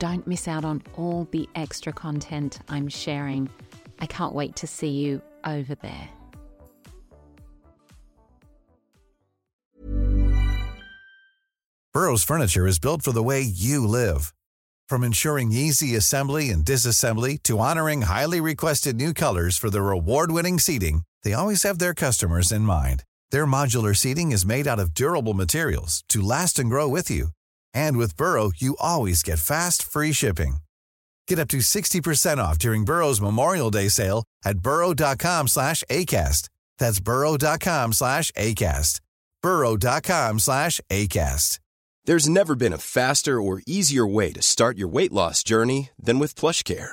Don't miss out on all the extra content I'm sharing. I can't wait to see you over there. Burrow's furniture is built for the way you live. From ensuring easy assembly and disassembly to honoring highly requested new colors for their award-winning seating, they always have their customers in mind. Their modular seating is made out of durable materials to last and grow with you. And with Burrow, you always get fast, free shipping. Get up to 60% off during Burrow's Memorial Day sale at burrow.com slash ACAST. That's burrow.com slash ACAST. burrow.com slash ACAST. There's never been a faster or easier way to start your weight loss journey than with PlushCare.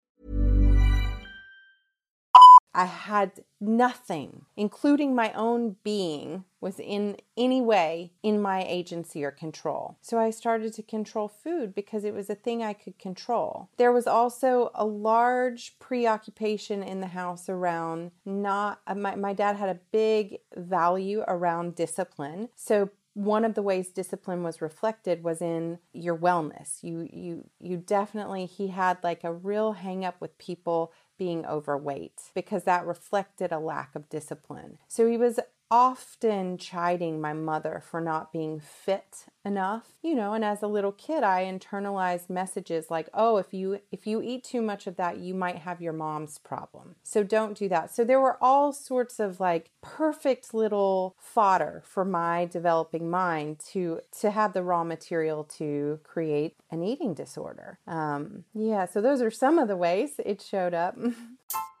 I had nothing, including my own being, was in any way in my agency or control. So I started to control food because it was a thing I could control. There was also a large preoccupation in the house around not, uh, my, my dad had a big value around discipline. So one of the ways discipline was reflected was in your wellness. You you you definitely he had like a real hang up with people being overweight because that reflected a lack of discipline. So he was often chiding my mother for not being fit enough you know and as a little kid i internalized messages like oh if you if you eat too much of that you might have your mom's problem. So don't do that. So there were all sorts of like perfect little fodder for my developing mind to to have the raw material to create an eating disorder. Um yeah so those are some of the ways it showed up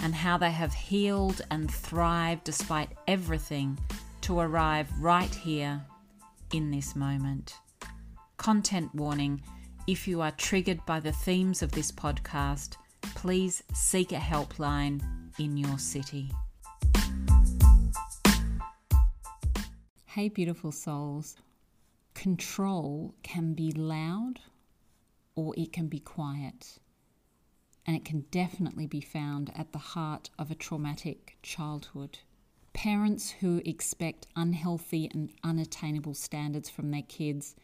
and how they have healed and thrived despite everything to arrive right here in this moment. Content warning if you are triggered by the themes of this podcast, please seek a helpline in your city. Hey, beautiful souls. Control can be loud or it can be quiet and it can definitely be found at the heart of a traumatic childhood. Parents who expect unhealthy and unattainable standards from their kids,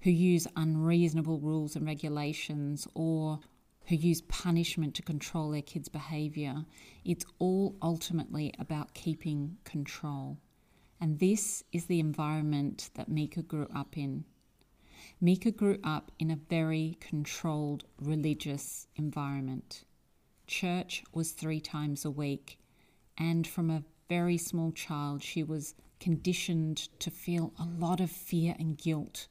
who use unreasonable rules and regulations, or who use punishment to control their kids' behavior. It's all ultimately about keeping control. And this is the environment that Micah grew up in. Micah grew up in a very controlled religious environment. Church was three times a week, and from a very small child, she was conditioned to feel a lot of fear and guilt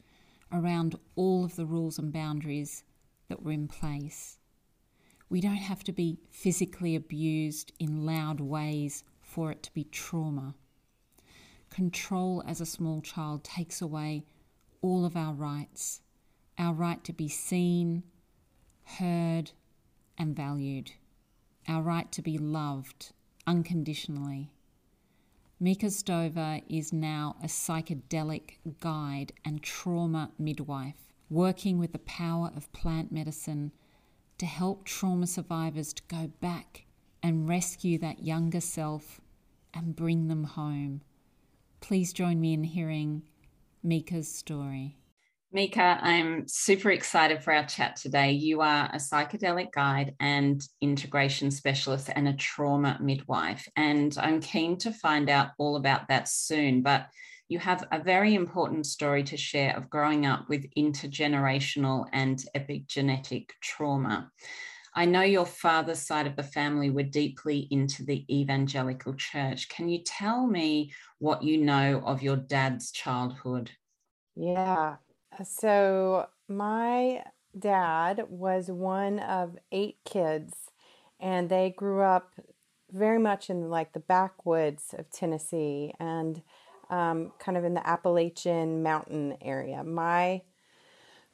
around all of the rules and boundaries that were in place. We don't have to be physically abused in loud ways for it to be trauma. Control as a small child takes away all of our rights our right to be seen, heard, and valued, our right to be loved unconditionally. Micah Stover is now a psychedelic guide and trauma midwife, working with the power of plant medicine to help trauma survivors to go back and rescue that younger self and bring them home. Please join me in hearing Micah's story. Micah, I'm super excited for our chat today. You are a psychedelic guide and integration specialist and a trauma midwife. And I'm keen to find out all about that soon. But you have a very important story to share of growing up with intergenerational and epigenetic trauma. I know your father's side of the family were deeply into the evangelical church. Can you tell me what you know of your dad's childhood? Yeah, so, my dad was one of eight kids, and they grew up very much in like the backwoods of Tennessee and um, kind of in the Appalachian mountain area. My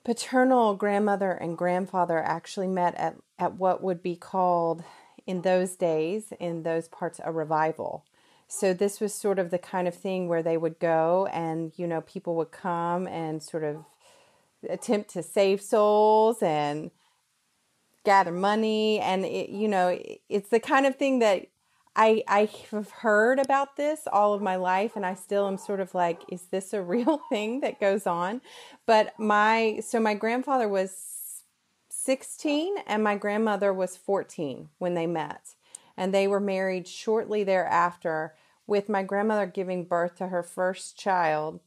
paternal grandmother and grandfather actually met at, at what would be called in those days, in those parts, a revival. So this was sort of the kind of thing where they would go and, you know, people would come and sort of attempt to save souls and gather money and it, you know it's the kind of thing that I I have heard about this all of my life and I still am sort of like is this a real thing that goes on? But my so my grandfather was 16 and my grandmother was 14 when they met. And they were married shortly thereafter with my grandmother giving birth to her first child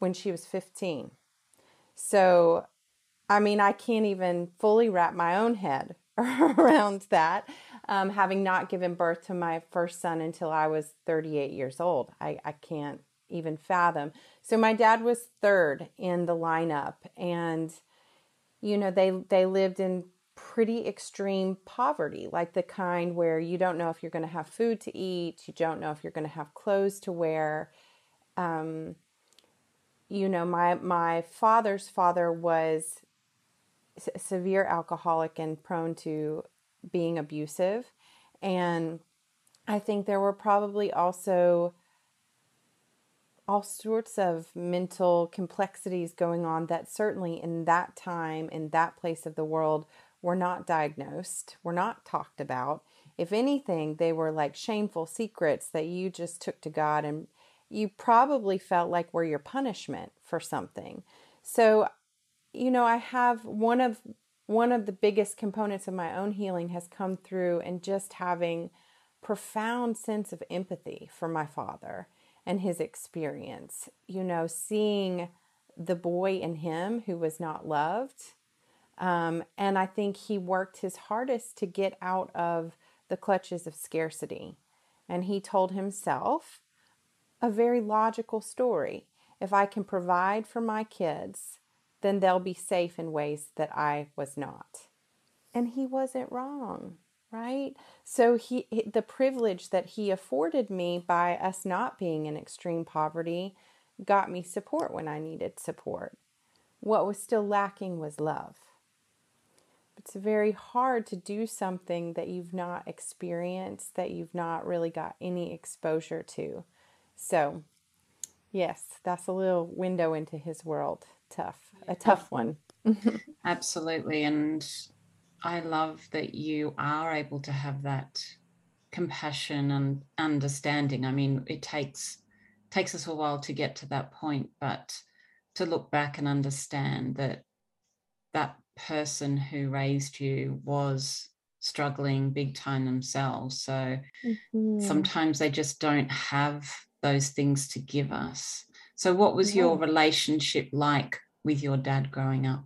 when she was 15 so, I mean, I can't even fully wrap my own head around that, um, having not given birth to my first son until I was 38 years old. I, I can't even fathom. So, my dad was third in the lineup, and you know, they, they lived in pretty extreme poverty, like the kind where you don't know if you're going to have food to eat, you don't know if you're going to have clothes to wear. Um, you know, my my father's father was severe alcoholic and prone to being abusive, and I think there were probably also all sorts of mental complexities going on that certainly in that time in that place of the world were not diagnosed, were not talked about. If anything, they were like shameful secrets that you just took to God and you probably felt like were your punishment for something. So, you know, I have one of one of the biggest components of my own healing has come through and just having profound sense of empathy for my father and his experience. You know, seeing the boy in him who was not loved. Um, and I think he worked his hardest to get out of the clutches of scarcity. And he told himself a very logical story. If I can provide for my kids, then they'll be safe in ways that I was not. And he wasn't wrong, right? So he the privilege that he afforded me by us not being in extreme poverty got me support when I needed support. What was still lacking was love. It's very hard to do something that you've not experienced, that you've not really got any exposure to. So, yes, that's a little window into his world. Tough, a tough one. Absolutely. And I love that you are able to have that compassion and understanding. I mean, it takes takes us a while to get to that point, but to look back and understand that that person who raised you was struggling big time themselves. So mm-hmm. sometimes they just don't have those things to give us. So, what was your relationship like with your dad growing up?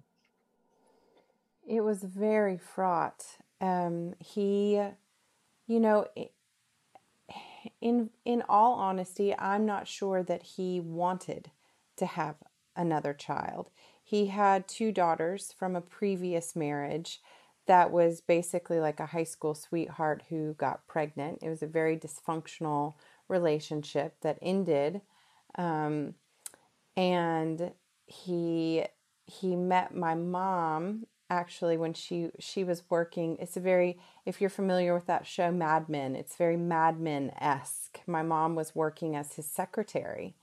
It was very fraught. Um, he, you know, in in all honesty, I'm not sure that he wanted to have another child. He had two daughters from a previous marriage that was basically like a high school sweetheart who got pregnant. It was a very dysfunctional relationship that ended. Um, and he he met my mom actually when she she was working. It's a very if you're familiar with that show mad men it's very mad men-esque. My mom was working as his secretary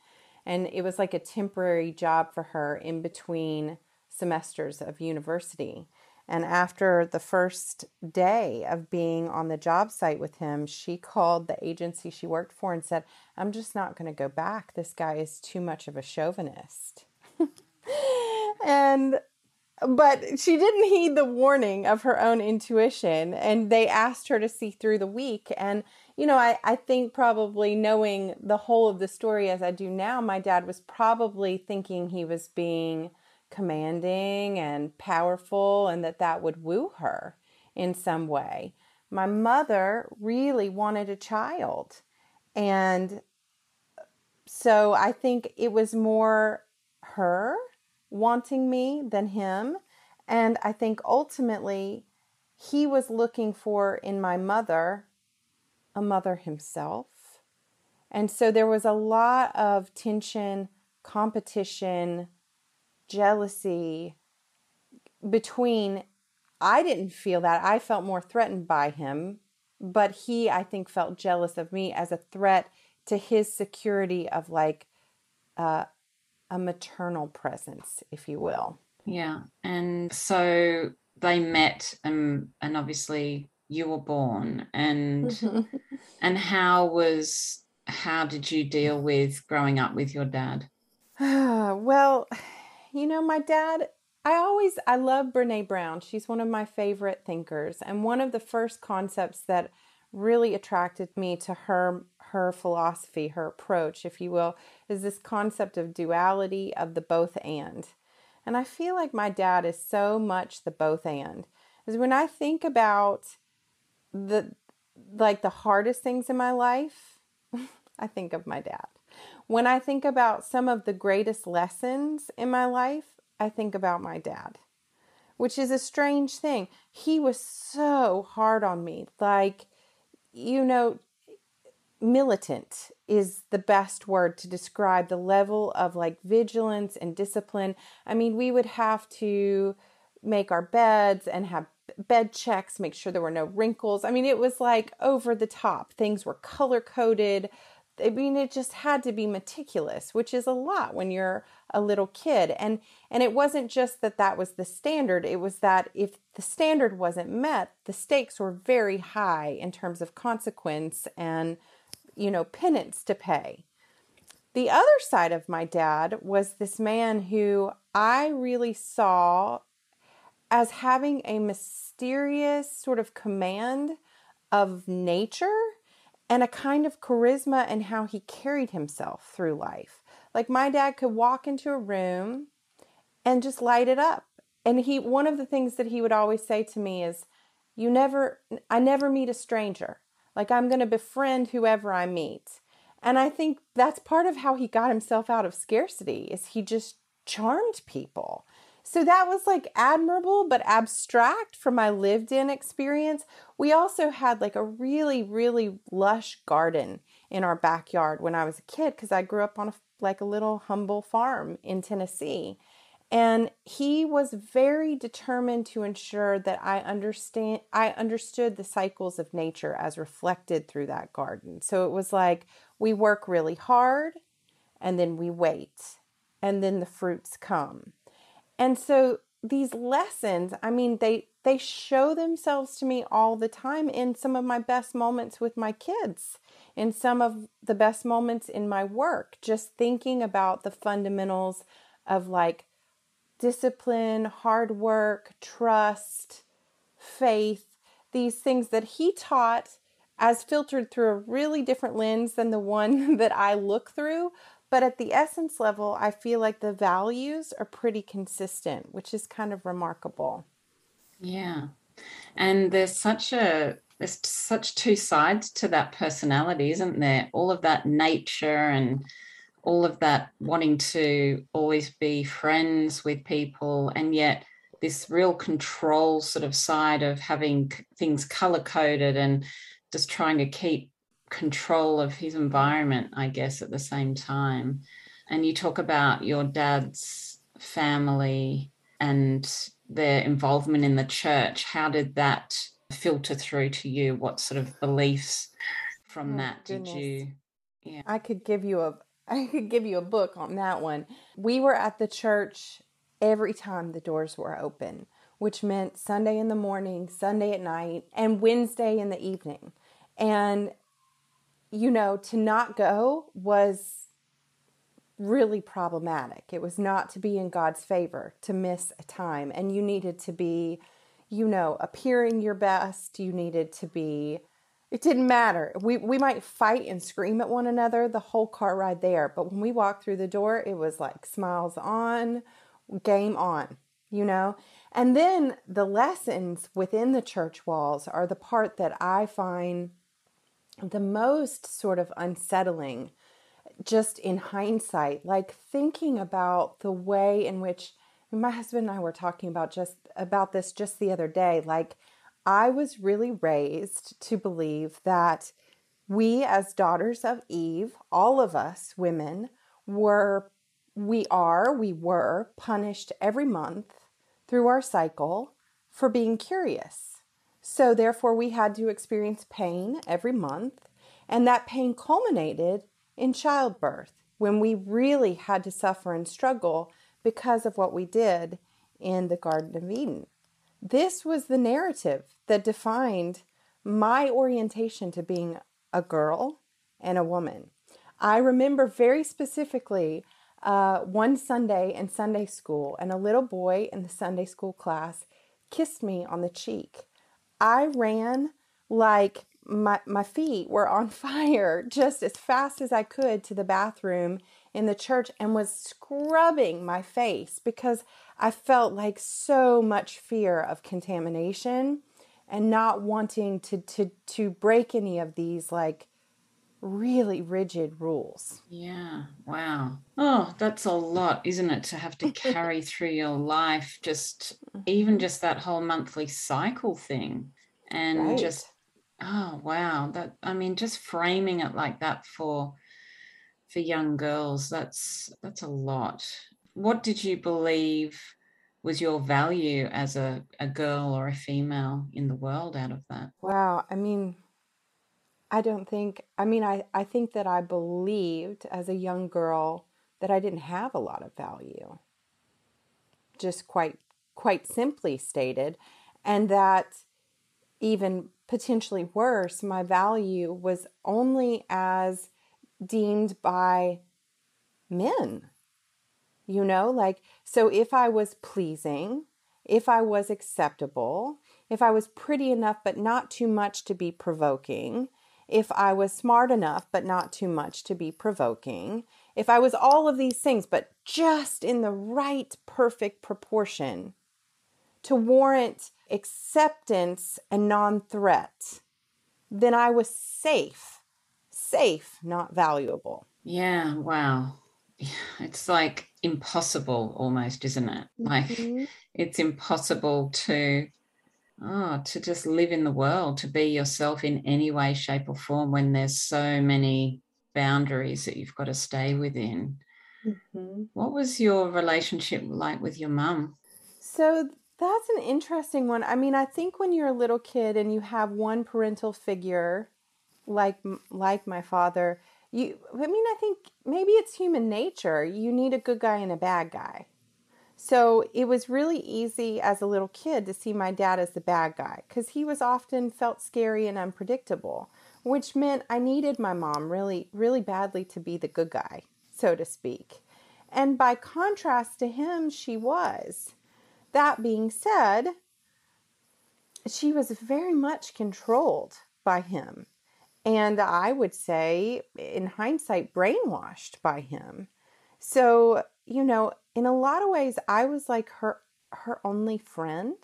and it was like a temporary job for her in between semesters of university and after the first day of being on the job site with him, she called the agency she worked for and said, I'm just not going to go back. This guy is too much of a chauvinist. and but she didn't heed the warning of her own intuition and they asked her to see through the week and you know I, I think probably knowing the whole of the story as i do now my dad was probably thinking he was being commanding and powerful and that that would woo her in some way my mother really wanted a child and so i think it was more her wanting me than him. And I think ultimately he was looking for in my mother a mother himself. And so there was a lot of tension, competition, jealousy between. I didn't feel that. I felt more threatened by him, but he, I think, felt jealous of me as a threat to his security of like uh, a maternal presence, if you will. Yeah. And so they met and and obviously you were born and and how was how did you deal with growing up with your dad? well, you know, my dad I always I love Brené Brown. She's one of my favorite thinkers and one of the first concepts that really attracted me to her her philosophy, her approach, if you will, is this concept of duality of the both and. And I feel like my dad is so much the both and. Is when I think about the like the hardest things in my life, I think of my dad. When I think about some of the greatest lessons in my life, I think about my dad, which is a strange thing. He was so hard on me. Like, you know, militant is the best word to describe the level of like vigilance and discipline. I mean, we would have to make our beds and have bed checks, make sure there were no wrinkles. I mean, it was like over the top. Things were color coded. I mean, it just had to be meticulous, which is a lot when you're a little kid. And and it wasn't just that that was the standard. It was that if the standard wasn't met, the stakes were very high in terms of consequence and you know, penance to pay. The other side of my dad was this man who I really saw as having a mysterious sort of command of nature and a kind of charisma and how he carried himself through life. Like my dad could walk into a room and just light it up. And he one of the things that he would always say to me is you never I never meet a stranger. Like I'm going to befriend whoever I meet. And I think that's part of how he got himself out of scarcity is he just charmed people. So that was like admirable but abstract from my lived in experience. We also had like a really really lush garden in our backyard when I was a kid cuz I grew up on a like a little humble farm in Tennessee. And he was very determined to ensure that I understand I understood the cycles of nature as reflected through that garden. So it was like we work really hard and then we wait and then the fruits come. And so these lessons, I mean they they show themselves to me all the time in some of my best moments with my kids, in some of the best moments in my work, just thinking about the fundamentals of like discipline, hard work, trust, faith, these things that he taught as filtered through a really different lens than the one that I look through. But at the essence level, I feel like the values are pretty consistent, which is kind of remarkable. Yeah. And there's such a there's such two sides to that personality, isn't there? All of that nature and all of that wanting to always be friends with people and yet this real control sort of side of having things color coded and just trying to keep control of his environment, I guess, at the same time. And you talk about your dad's family and their involvement in the church. How did that filter through to you? What sort of beliefs from oh, that goodness. did you? Yeah. I could give you a I could give you a book on that one. We were at the church every time the doors were open, which meant Sunday in the morning, Sunday at night, and Wednesday in the evening. And, you know, to not go was really problematic. It was not to be in God's favor to miss a time. And you needed to be, you know, appearing your best. You needed to be it didn't matter. We we might fight and scream at one another the whole car ride there, but when we walked through the door, it was like smiles on, game on, you know? And then the lessons within the church walls are the part that I find the most sort of unsettling just in hindsight, like thinking about the way in which my husband and I were talking about just about this just the other day, like I was really raised to believe that we, as daughters of Eve, all of us women, were, we are, we were punished every month through our cycle for being curious. So, therefore, we had to experience pain every month. And that pain culminated in childbirth when we really had to suffer and struggle because of what we did in the Garden of Eden. This was the narrative that defined my orientation to being a girl and a woman. I remember very specifically uh, one Sunday in Sunday school, and a little boy in the Sunday school class kissed me on the cheek. I ran like my, my feet were on fire just as fast as I could to the bathroom in the church and was scrubbing my face because I felt like so much fear of contamination and not wanting to to to break any of these like really rigid rules. Yeah. Wow. Oh, that's a lot, isn't it, to have to carry through your life just mm-hmm. even just that whole monthly cycle thing and right. just oh wow, that I mean just framing it like that for for young girls that's that's a lot what did you believe was your value as a, a girl or a female in the world out of that wow i mean i don't think i mean i, I think that i believed as a young girl that i didn't have a lot of value just quite quite simply stated and that even potentially worse my value was only as deemed by men. You know, like, so if I was pleasing, if I was acceptable, if I was pretty enough but not too much to be provoking, if I was smart enough but not too much to be provoking, if I was all of these things but just in the right perfect proportion to warrant acceptance and non threat, then I was safe safe, not valuable. Yeah, wow. It's like impossible almost, isn't it? Like mm-hmm. it's impossible to oh, to just live in the world, to be yourself in any way, shape, or form when there's so many boundaries that you've got to stay within. Mm-hmm. What was your relationship like with your mum? So that's an interesting one. I mean, I think when you're a little kid and you have one parental figure like like my father you i mean i think maybe it's human nature you need a good guy and a bad guy so it was really easy as a little kid to see my dad as the bad guy because he was often felt scary and unpredictable which meant i needed my mom really really badly to be the good guy so to speak And by contrast to him, she was. That being said, she was very much controlled by him. And I would say, in hindsight, brainwashed by him. So, you know, in a lot of ways, I was like her her only friend.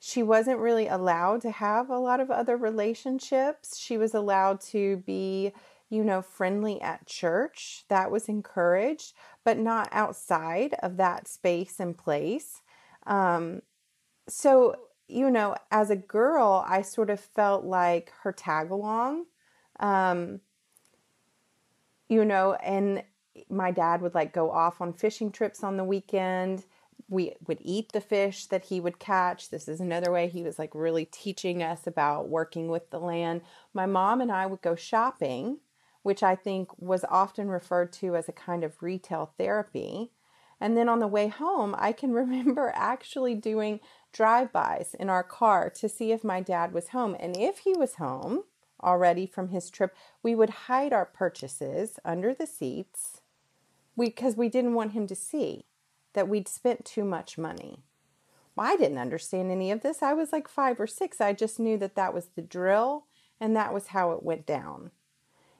She wasn't really allowed to have a lot of other relationships. She was allowed to be, you know, friendly at church. That was encouraged, but not outside of that space and place. Um, so, you know, as a girl, I sort of felt like her tag along. Um, you know, and my dad would like go off on fishing trips on the weekend. We would eat the fish that he would catch. This is another way he was like really teaching us about working with the land. My mom and I would go shopping, which I think was often referred to as a kind of retail therapy. And then on the way home, I can remember actually doing drive-bys in our car to see if my dad was home. And if he was home already from his trip, we would hide our purchases under the seats because we didn't want him to see that we'd spent too much money. Well, I didn't understand any of this. I was like 5 or 6. I just knew that that was the drill and that was how it went down.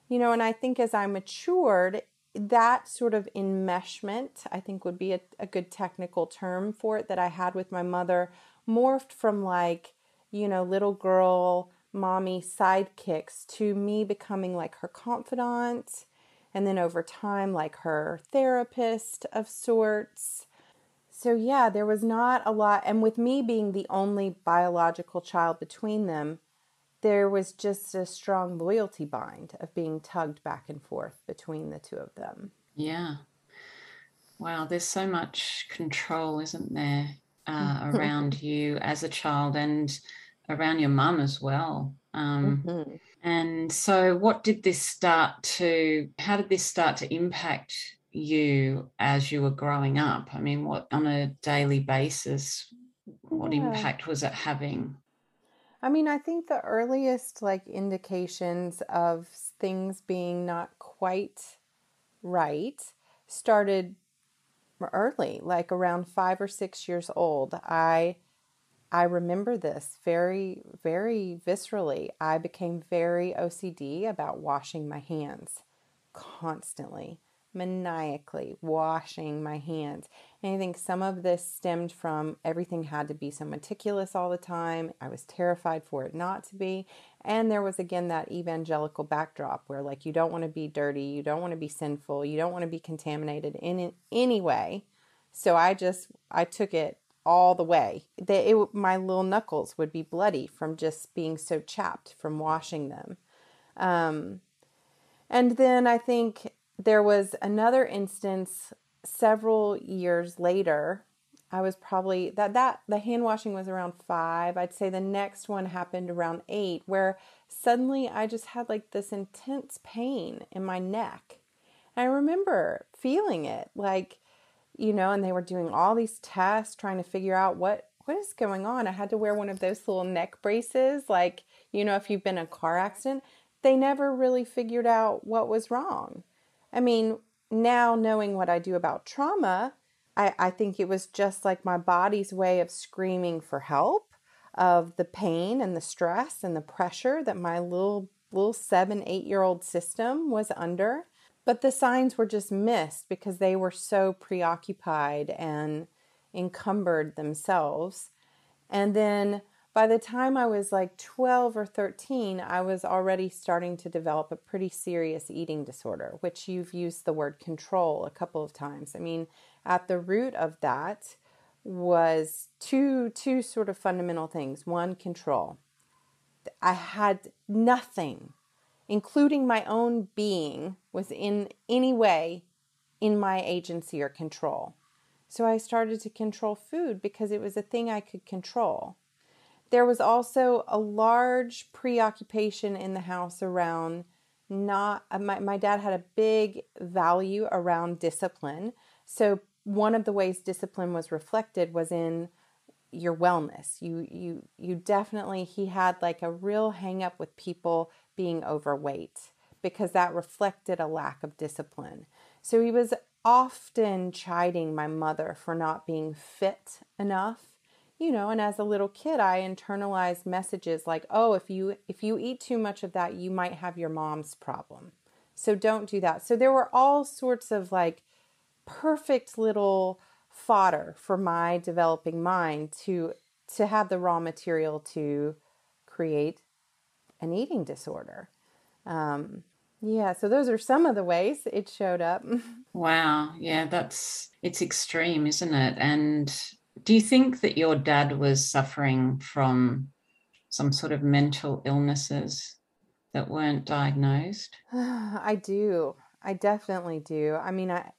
You know, and I think as I matured, that sort of enmeshment, I think would be a, a good technical term for it, that I had with my mother morphed from like, you know, little girl, mommy sidekicks to me becoming like her confidant. And then over time, like her therapist of sorts. So, yeah, there was not a lot. And with me being the only biological child between them, there was just a strong loyalty bind of being tugged back and forth between the two of them. Yeah. Wow, there's so much control, isn't there, uh, around you as a child and around your mum as well. Um, mm-hmm. And so, what did this start to, how did this start to impact you as you were growing up? I mean, what on a daily basis, what yeah. impact was it having? I mean, I think the earliest like indications of things being not quite right started early, like around 5 or 6 years old. I I remember this very very viscerally. I became very OCD about washing my hands constantly maniacally washing my hands. And I think some of this stemmed from everything had to be so meticulous all the time. I was terrified for it not to be. And there was again that evangelical backdrop where, like, you don't want to be dirty, you don't want to be sinful, you don't want to be contaminated in, any way. So I just, I took it all the way. They, it, my little knuckles would be bloody from just being so chapped from washing them. Um, and then I think there was another instance several years later. I was probably that that the hand washing was around 5. I'd say the next one happened around 8 where suddenly I just had like this intense pain in my neck. And I remember feeling it like you know, and they were doing all these tests trying to figure out what what is going on. I had to wear one of those little neck braces like, you know, if you've been in a car accident, they never really figured out what was wrong. I mean, now knowing what I do about trauma, I, I think it was just like my body's way of screaming for help of the pain and the stress and the pressure that my little little seven, eight year old system was under. But the signs were just missed because they were so preoccupied and encumbered themselves. And then by the time I was like 12 or 13, I was already starting to develop a pretty serious eating disorder, which you've used the word control a couple of times. I mean, at the root of that was two two sort of fundamental things. One, control. I had nothing, including my own being, was in any way in my agency or control. So I started to control food because it was a thing I could control. There was also a large preoccupation in the house around not, uh, my, my dad had a big value around discipline. So one of the ways discipline was reflected was in your wellness. You you you definitely he had like a real hang up with people being overweight because that reflected a lack of discipline. So he was often chiding my mother for not being fit enough you know and as a little kid i internalized messages like oh if you if you eat too much of that you might have your mom's problem so don't do that so there were all sorts of like perfect little fodder for my developing mind to to have the raw material to create an eating disorder um, yeah so those are some of the ways it showed up wow yeah that's it's extreme isn't it and do you think that your dad was suffering from some sort of mental illnesses that weren't diagnosed? I do. I definitely do. I mean, I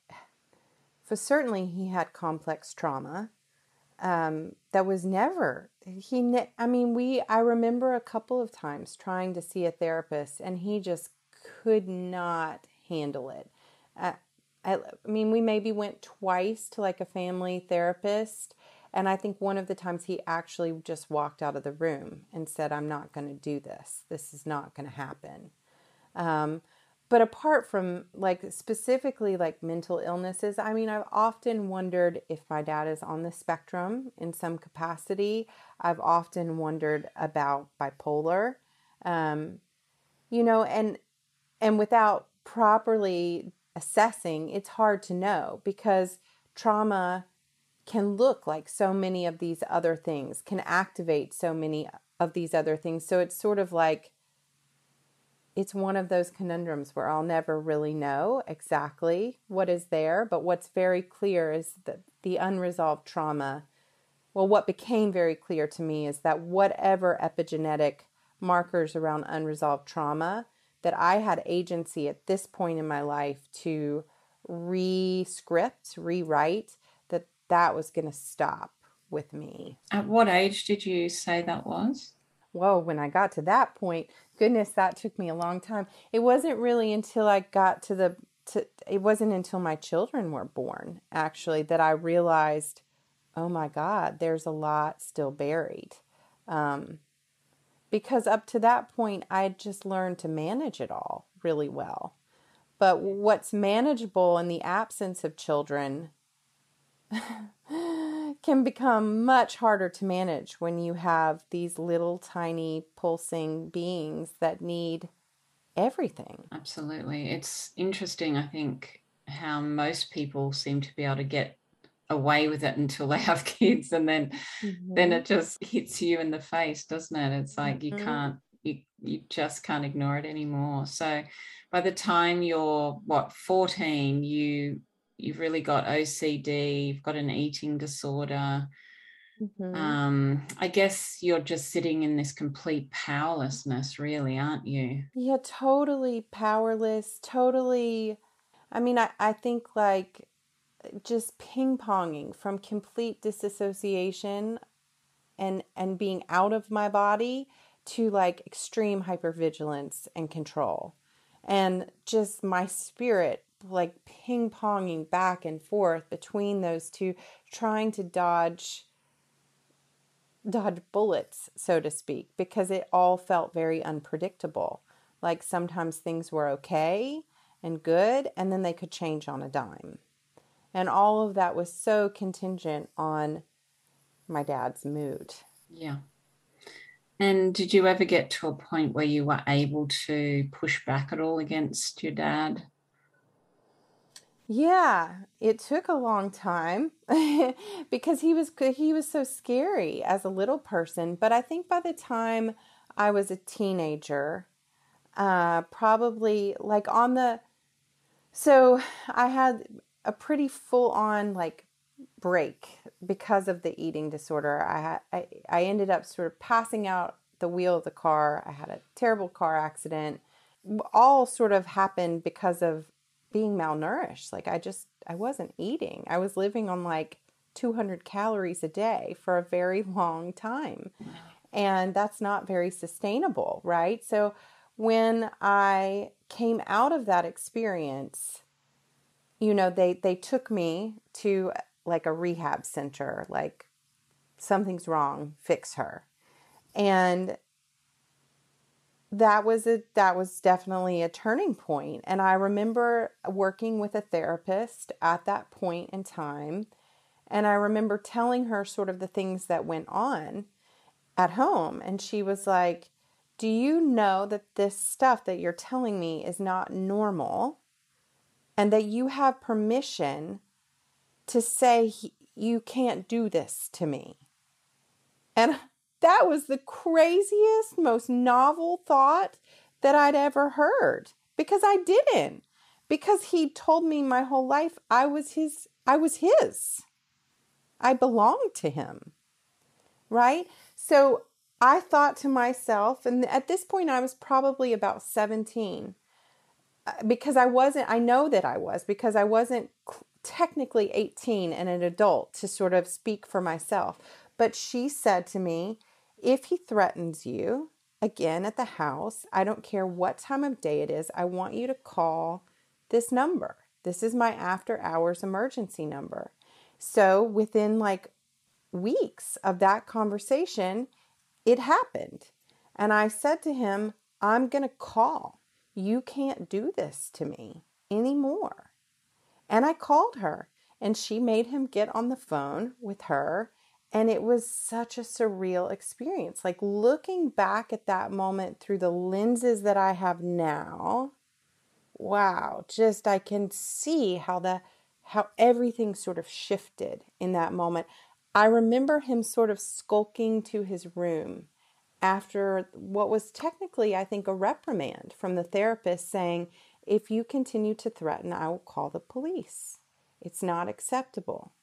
for certainly he had complex trauma. Um, that was never he. Ne- I mean, we. I remember a couple of times trying to see a therapist, and he just could not handle it. Uh, I, I mean, we maybe went twice to like a family therapist, and I think one of the times he actually just walked out of the room and said, I'm not going to do this. This is not going to happen. Um, but apart from like specifically like mental illnesses, I mean, I've often wondered if my dad is on the spectrum in some capacity. I've often wondered about bipolar. Um, you know, and and without properly assessing, it's hard to know because trauma can look like so many of these other things, can activate so many of these other things. So it's sort of like it's one of those conundrums where I'll never really know exactly what is there, but what's very clear is that the unresolved trauma. Well, what became very clear to me is that whatever epigenetic markers around unresolved trauma, that I had agency at this point in my life to re-script, rewrite, that that was going to stop with me. At what age did you say that was? Well, when I got to that point, goodness, that took me a long time. It wasn't really until I got to the to, it wasn't until my children were born actually that I realized, oh my God, there's a lot still buried. Um, because up to that point, I just learned to manage it all really well. But what's manageable in the absence of children can become much harder to manage when you have these little tiny pulsing beings that need everything. Absolutely. It's interesting, I think, how most people seem to be able to get away with it until they have kids and then mm-hmm. then it just hits you in the face doesn't it it's like mm-hmm. you can't you, you just can't ignore it anymore so by the time you're what 14 you you've really got OCD, you've got an eating disorder. Mm-hmm. Um, I guess you're just sitting in this complete powerlessness, really, aren't you? Yeah, totally powerless, totally. I mean, I, I think like just ping ponging from complete disassociation and and being out of my body to like extreme hypervigilance and control and just my spirit like ping ponging back and forth between those two, trying to dodge dodge bullets, so to speak, because it all felt very unpredictable. Like sometimes things were okay and good, and then they could change on a dime. And all of that was so contingent on my dad's mood. Yeah. And did you ever get to a point where you were able to push back at all against your dad? Yeah, it took a long time because he was he was so scary as a little person, but I think by the time I was a teenager, uh probably like on the so I had a pretty full on like break because of the eating disorder. I had I, I ended up sort of passing out the wheel of the car. I had a terrible car accident. All sort of happened because of being malnourished. Like I just I wasn't eating. I was living on like 200 calories a day for a very long time. And that's not very sustainable, right? So when I came out of that experience, you know, they they took me to like a rehab center, like something's wrong, fix her. And that was a that was definitely a turning point and i remember working with a therapist at that point in time and i remember telling her sort of the things that went on at home and she was like do you know that this stuff that you're telling me is not normal and that you have permission to say you can't do this to me? And that was the craziest, most novel thought that I'd ever heard because I didn't. Because he told me my whole life I was his I was his. I belonged to him. Right? So I thought to myself and at this point I was probably about 17 uh, because I wasn't I know that I was because I wasn't technically 18 and an adult to sort of speak for myself. But she said to me, if he threatens you again at the house, I don't care what time of day it is, I want you to call this number. This is my after hours emergency number. So within like weeks of that conversation, it happened. And I said to him, I'm going to call. You can't do this to me anymore. And I called her and she made him get on the phone with her and it was such a surreal experience. Like looking back at that moment through the lenses that I have now, wow, just I can see how the how everything sort of shifted in that moment. I remember him sort of skulking to his room after what was technically, I think, a reprimand from the therapist saying, If you continue to threaten, I will call the police. It's not acceptable.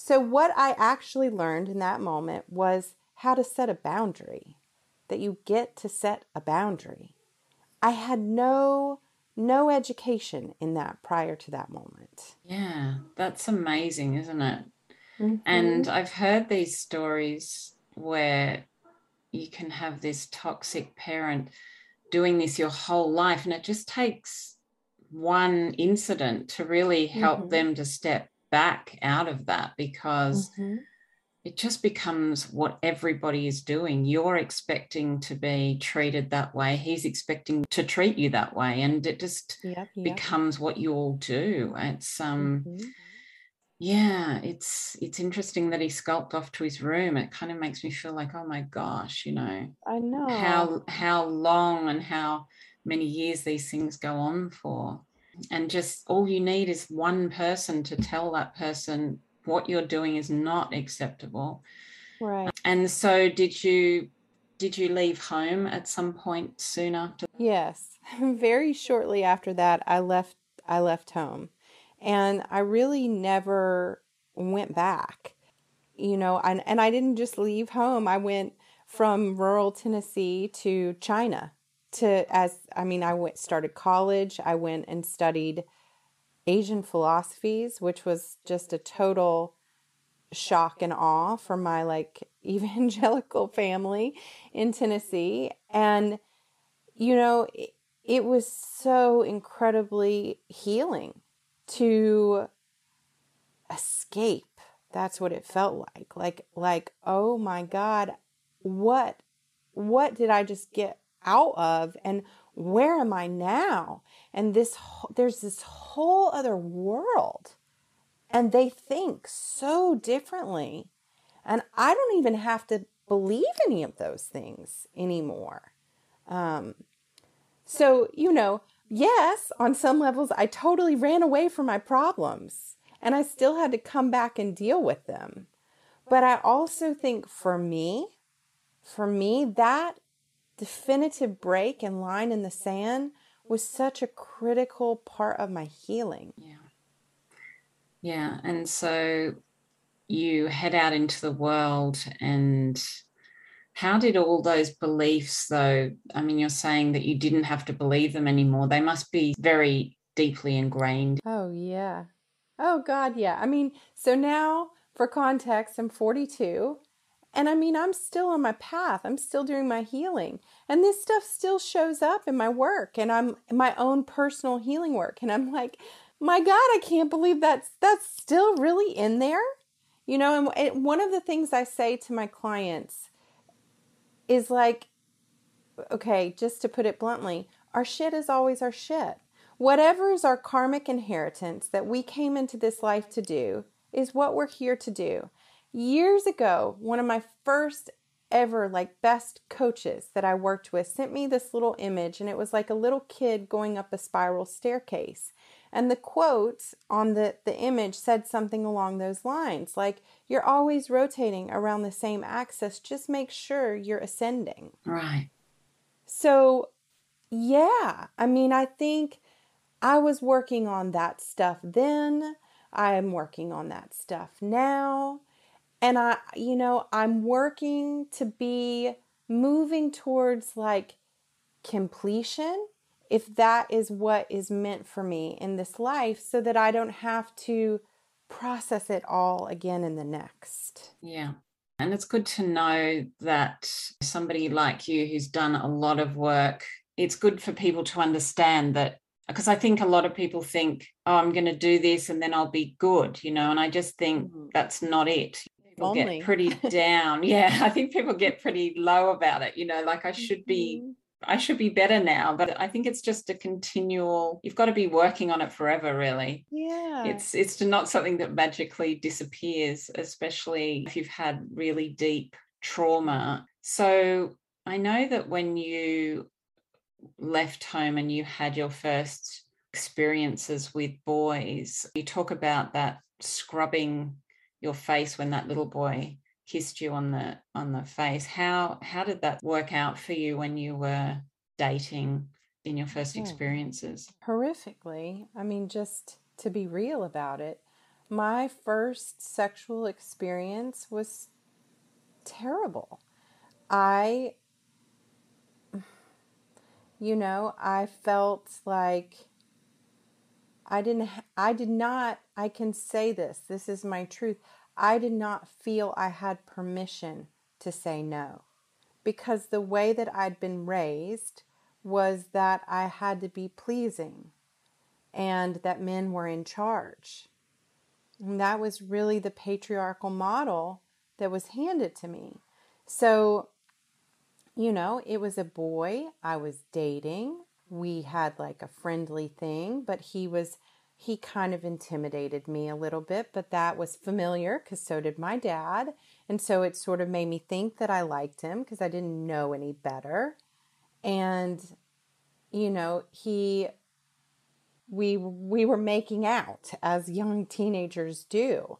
So, what I actually learned in that moment was how to set a boundary, that you get to set a boundary. I had no no education in that prior to that moment. Yeah, that's amazing, isn't it? Mm-hmm. And I've heard these stories where you can have this toxic parent doing this your whole life, and it just takes one incident to really help mm-hmm. them to step back out of that because mm-hmm. it just becomes what everybody is doing. You're expecting to be treated that way. He's expecting to treat you that way. And it just yep, yep. becomes what you all do. It's um mm-hmm. yeah, it's it's interesting that he skulked off to his room. It kind of makes me feel like, oh my gosh, you know. I know. How how long and how many years these things go on for and just all you need is one person to tell that person what you're doing is not acceptable. Right. And so did you did you leave home at some point soon after? Yes very shortly after that i left i left home. And i really never went back. You know and, and i didn't just leave home i went from rural tennessee to china to as I mean I went started college, I went and studied Asian philosophies, which was just a total shock and awe for my like evangelical family in Tennessee. And you know it, it was so incredibly healing to escape. That's what it felt like. Like like oh my god what what did i just get out of and where am I now? And this there's this whole other world. And they think so differently. And I don't even have to believe any of those things anymore. Um, so, you know, yes, on some levels, I totally ran away from my problems and I still had to come back and deal with them. But I also think for me, for me, that definitive break and line in the sand was such a critical part of my healing. Yeah. Yeah. And so you head out into the world and how did all those beliefs though i mean you're saying that you didn't have to believe them anymore they must be very deeply ingrained oh yeah oh god yeah i mean so now for context i'm 42 and I mean, I'm still on my path. I'm still doing my healing. And this stuff still shows up in my work and I'm my own personal healing work. And I'm like, my God, I can't believe that's that's still really in there. You know, and one of the things I say to my clients is like, okay, just to put it bluntly, our shit is always our shit. Whatever is our karmic inheritance that we came into this life to do is what we're here to do. Years ago, one of my first ever like best coaches that I worked with sent me this little image and it was like a little kid going up a spiral staircase. And the quote on the, the image said something along those lines like, You're always rotating around the same axis, just make sure you're ascending. Right. So, yeah, I mean, I think I was working on that stuff then. I am working on that stuff now. And I, you know, I'm working to be moving towards like completion if that is what is meant for me in this life so that I don't have to process it all again in the next. Yeah. And it's good to know that somebody like you who's done a lot of work, it's good for people to understand that because I think a lot of people think, oh, I'm going to do this and then I'll be good, you know, and I just think mm-hmm. that's not it. People get pretty down. yeah, I think people get pretty low about it, you know, like I should be mm-hmm. I should be better now. But I think it's just a continual, you've got to be working on it forever, really. Yeah. It's it's not something that magically disappears, especially if you've had really deep trauma. So I know that when you left home and you had your first experiences with boys, you talk about that scrubbing your face when that little boy kissed you on the on the face. How how did that work out for you when you were dating in your first hmm. experiences? Horrifically i mean just to be real about it my first sexual experience was terrible. I you know i felt like i didn't i did not i can say this this is my truth I did not feel I had permission to say no because the way that I'd been raised was that I had to be pleasing and that men were in charge. And that was really the patriarchal model that was handed to me. So, you know, it was a boy I was dating. We had like a friendly thing, but he was he kind of intimidated me a little bit, but that was familiar because so did my dad. And so it sort of made me think that I liked him because I didn't know any better. And, you know, he, we, we were making out as young teenagers do.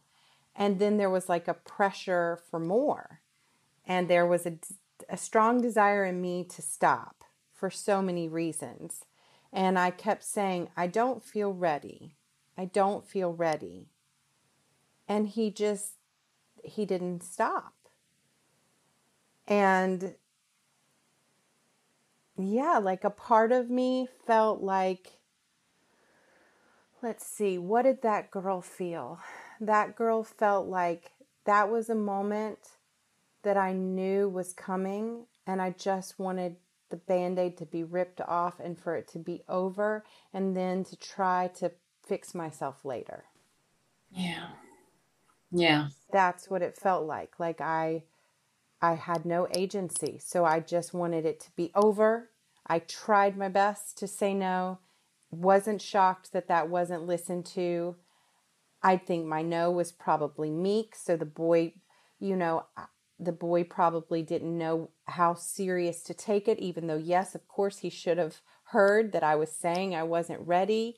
And then there was like a pressure for more. And there was a, a strong desire in me to stop for so many reasons. And I kept saying, I don't feel ready. I don't feel ready. And he just, he didn't stop. And yeah, like a part of me felt like, let's see, what did that girl feel? That girl felt like that was a moment that I knew was coming, and I just wanted the band aid to be ripped off and for it to be over, and then to try to fix myself later. Yeah. Yeah. That's what it felt like. Like I I had no agency. So I just wanted it to be over. I tried my best to say no. Wasn't shocked that that wasn't listened to. I think my no was probably meek, so the boy, you know, the boy probably didn't know how serious to take it, even though, yes, of course, he should have heard that I was saying I wasn't ready.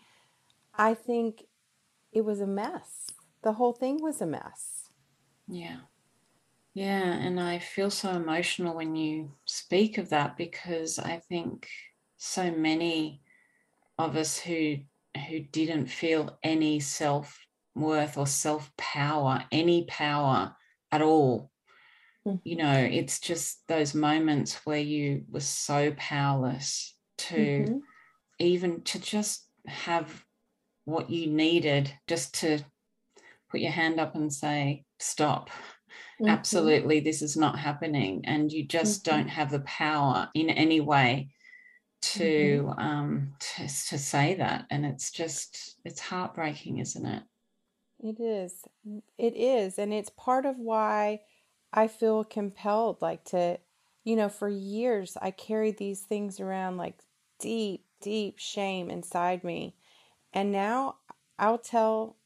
I think it was a mess. The whole thing was a mess. Yeah. Yeah. And I feel so emotional when you speak of that because I think so many of us who who didn't feel any self worth or self power, any power at all. You know, it's just those moments where you were so powerless to mm-hmm. even to just have what you needed just to put your hand up and say, stop. Mm-hmm. Absolutely, this is not happening. And you just don't have the power in any way to mm-hmm. um to, to say that and it's just it's heartbreaking isn't it it is it is and it's part of why I feel compelled like to you know, for years I carried these things around like deep, deep shame inside me. And now I'll tell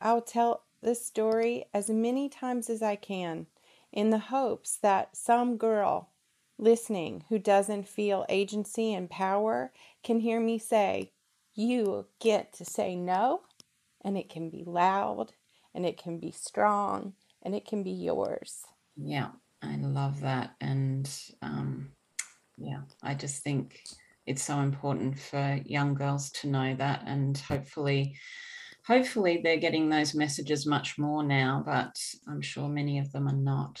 I'll tell this story as many times as I can in the hopes that some girl listening who doesn't feel agency and power can hear me say, You get to say no, and it can be loud, and it can be strong, and it can be yours. Yeah, I love that. And um, yeah, I just think it's so important for young girls to know that and hopefully hopefully they're getting those messages much more now but i'm sure many of them are not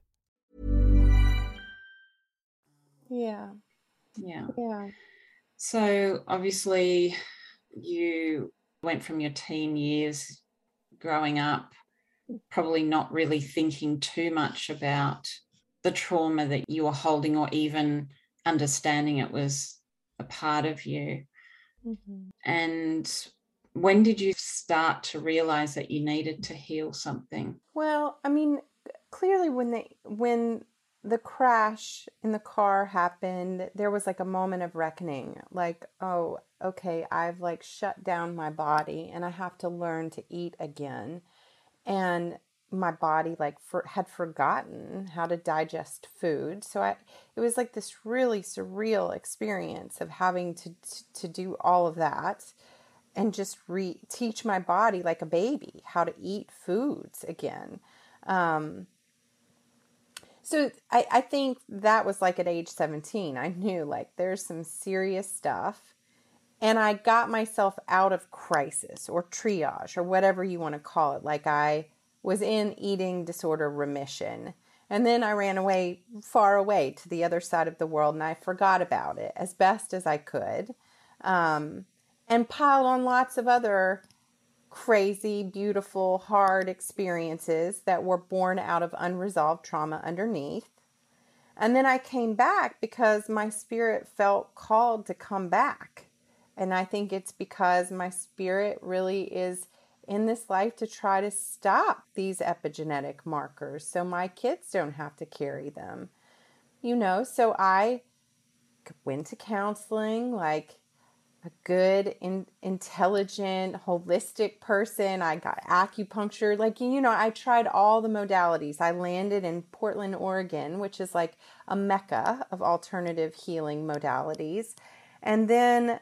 Yeah. yeah Yeah. so obviously you went from your teen years growing up probably not really thinking too much about the trauma that you were holding or even understanding it was a part of you. Mm-hmm. And when did you start to realize that you needed to heal something? Well, I mean, clearly when they when the crash in the car happened, there was like a moment of reckoning. Like, oh, okay, I've like shut down my body and I have to learn to eat again. And my body like for, had forgotten how to digest food so i it was like this really surreal experience of having to to, to do all of that and just re teach my body like a baby how to eat foods again um, so I, I think that was like at age 17 i knew like there's some serious stuff and i got myself out of crisis or triage or whatever you want to call it like i was in eating disorder remission. And then I ran away far away to the other side of the world and I forgot about it as best as I could um, and piled on lots of other crazy, beautiful, hard experiences that were born out of unresolved trauma underneath. And then I came back because my spirit felt called to come back. And I think it's because my spirit really is in this life to try to stop these epigenetic markers so my kids don't have to carry them. You know, so I went to counseling like a good, in, intelligent, holistic person. I got acupuncture. Like, you know, I tried all the modalities. I landed in Portland, Oregon, which is like a mecca of alternative healing modalities. And then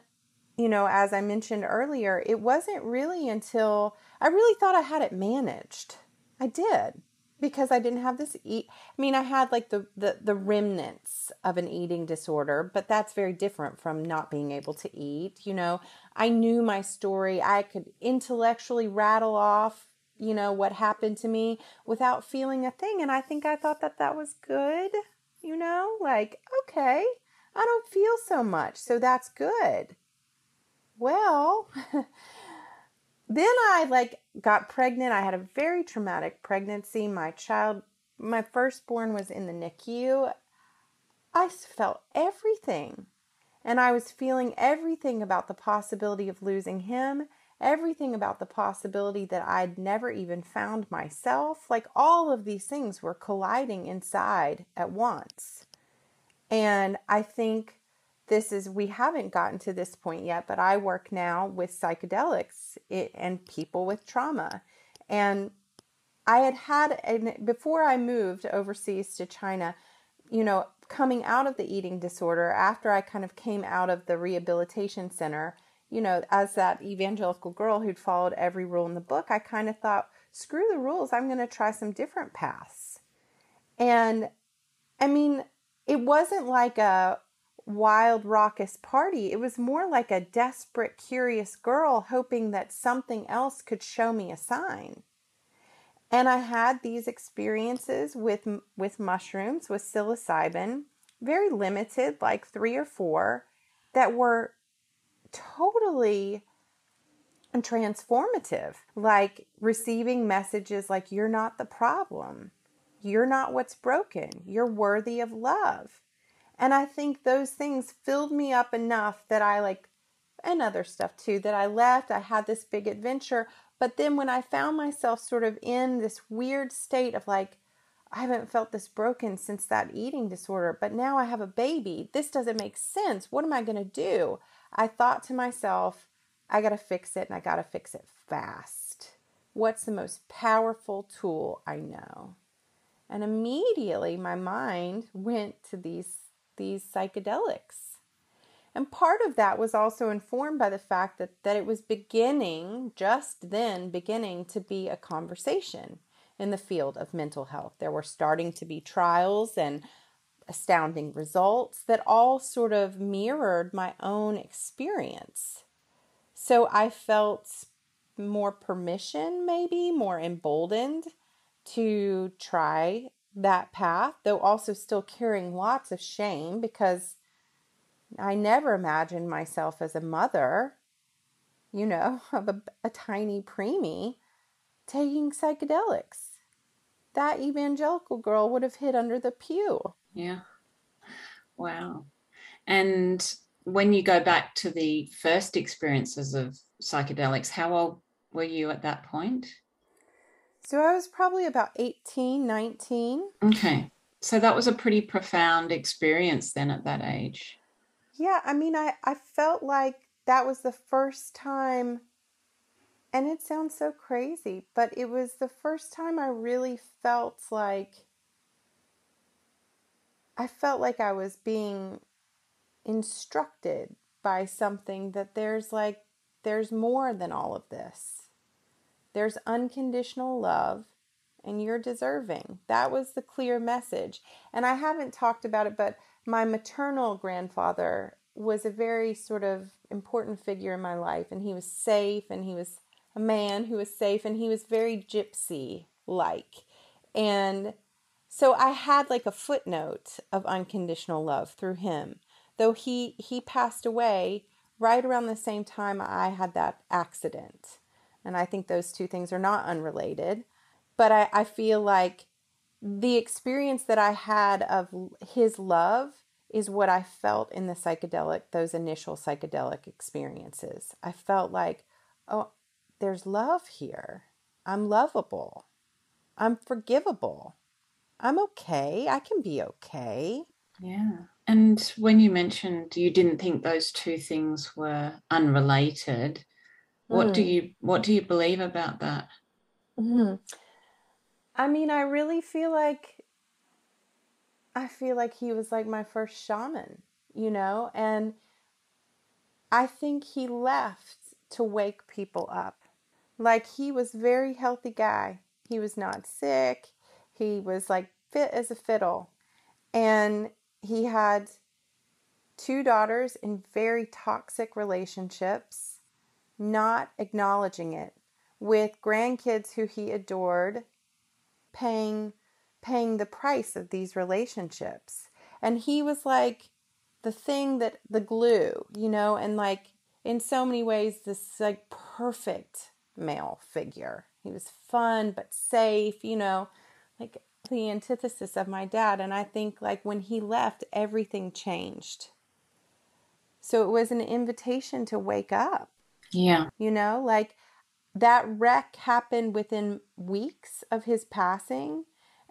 you know, as I mentioned earlier, it wasn't really until I really thought I had it managed. I did because I didn't have this eat. I mean, I had like the, the the remnants of an eating disorder, but that's very different from not being able to eat. You know, I knew my story. I could intellectually rattle off, you know, what happened to me without feeling a thing, and I think I thought that that was good. You know, like okay, I don't feel so much, so that's good well, then I like got pregnant. I had a very traumatic pregnancy. My child, my firstborn was in the NICU. I felt everything. And I was feeling everything about the possibility of losing him, everything about the possibility that I'd never even found myself. Like all of these things were colliding inside at once. And I think this is we haven't gotten to this point yet but i work now with psychedelics and people with trauma and I had had, and before I moved overseas to China, you know, coming out of the eating disorder, after I kind of came out of the rehabilitation center, you know, as that evangelical girl who'd followed every rule in the book, I kind of thought, screw the rules, I'm going to try some different paths. And I mean, it wasn't like a wild, raucous party. It was more like a desperate, curious girl hoping that something else could show me a sign. And I had these experiences with with mushrooms, with psilocybin, very limited, like 3 or 4 that were totally transformative, like receiving messages like you're not the problem. You're not what's broken. You're worthy of love. And I think those things filled me up enough that I like, and other stuff too, that I left. I had this big adventure. But then when I found myself sort of in this weird state of like, I haven't felt this broken since that eating disorder, but now I have a baby. This doesn't make sense. What am I going to do? I thought to myself, I got to fix it and I got to fix it fast. What's the most powerful tool I know? And immediately my mind went to these these psychedelics. And part of that was also informed by the fact that, that it was beginning, just then, beginning to be a conversation in the field of mental health. There were starting to be trials and astounding results that all sort of mirrored my own experience. So I felt more permission, maybe more emboldened to try that path, though also still carrying lots of shame because I never imagined myself as a mother, you know, of a, a tiny preemie taking psychedelics. That evangelical girl would have hid under the pew. Yeah. Wow. And when you go back to the first experiences of psychedelics, how old were you at that point? So I was probably about 18, 19. Okay. So that was a pretty profound experience then at that age. Yeah, I mean, I, I felt like that was the first time, and it sounds so crazy, but it was the first time I really felt like I felt like I was being instructed by something that there's like, there's more than all of this. There's unconditional love and you're deserving. That was the clear message. And I haven't talked about it, but my maternal grandfather was a very sort of important figure in my life, and he was safe, and he was a man who was safe, and he was very gypsy like. And so I had like a footnote of unconditional love through him. Though he he passed away right around the same time I had that accident. And I think those two things are not unrelated. But I, I feel like the experience that I had of his love is what I felt in the psychedelic, those initial psychedelic experiences. I felt like, oh, there's love here. I'm lovable. I'm forgivable. I'm okay. I can be okay. Yeah. And when you mentioned you didn't think those two things were unrelated, what mm. do you what do you believe about that? Mm-hmm. I mean, I really feel like I feel like he was like my first shaman, you know, and I think he left to wake people up. Like he was very healthy guy. He was not sick. He was like fit as a fiddle. And he had two daughters in very toxic relationships not acknowledging it with grandkids who he adored paying paying the price of these relationships. And he was like the thing that the glue you know and like in so many ways this like perfect male figure. He was fun but safe you know like the antithesis of my dad. And i think like when he left everything changed. So it was an invitation to wake up yeah. You know, like that wreck happened within weeks of his passing.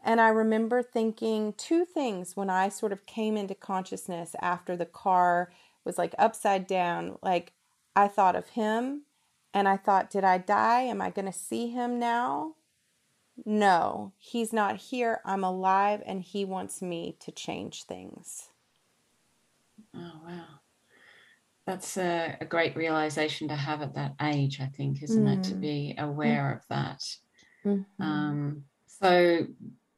And I remember thinking two things when I sort of came into consciousness after the car was like upside down. Like I thought of him and I thought, did I die? Am I going to see him now? no, he's not here. I'm alive and he wants me to change things. Oh, wow. That's a, a great realization to have at that age, I think, isn't mm. it? To be aware mm. of that. Mm-hmm. Um, so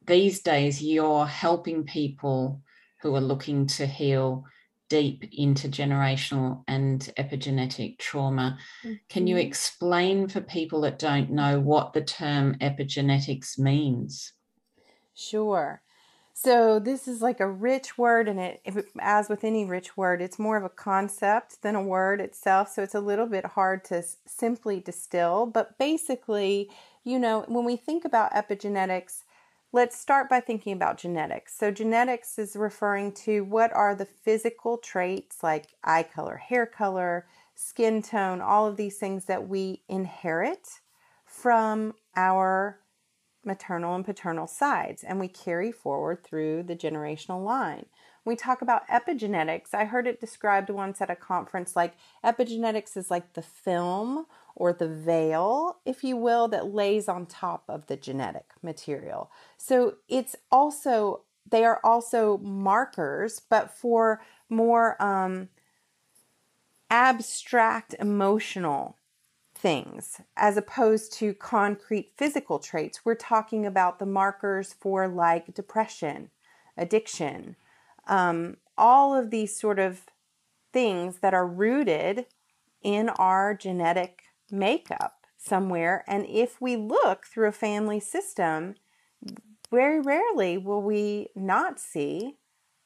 these days, you're helping people who are looking to heal deep intergenerational and epigenetic trauma. Mm-hmm. Can you mm-hmm. explain for people that don't know what the term epigenetics means? Sure. So this is like a rich word, and it, it, as with any rich word, it's more of a concept than a word itself. So it's a little bit hard to s- simply distill. But basically, you know, when we think about epigenetics, Let's start by thinking about genetics. So, genetics is referring to what are the physical traits like eye color, hair color, skin tone, all of these things that we inherit from our maternal and paternal sides and we carry forward through the generational line. we talk about epigenetics, I heard it described once at a conference like epigenetics is like the film or the veil, if you will, that lays on top of the genetic material. So it's also, they are also markers, but for more um, abstract emotional things as opposed to concrete physical traits. We're talking about the markers for like depression, addiction, um, all of these sort of things that are rooted in our genetic makeup somewhere. And if we look through a family system, very rarely will we not see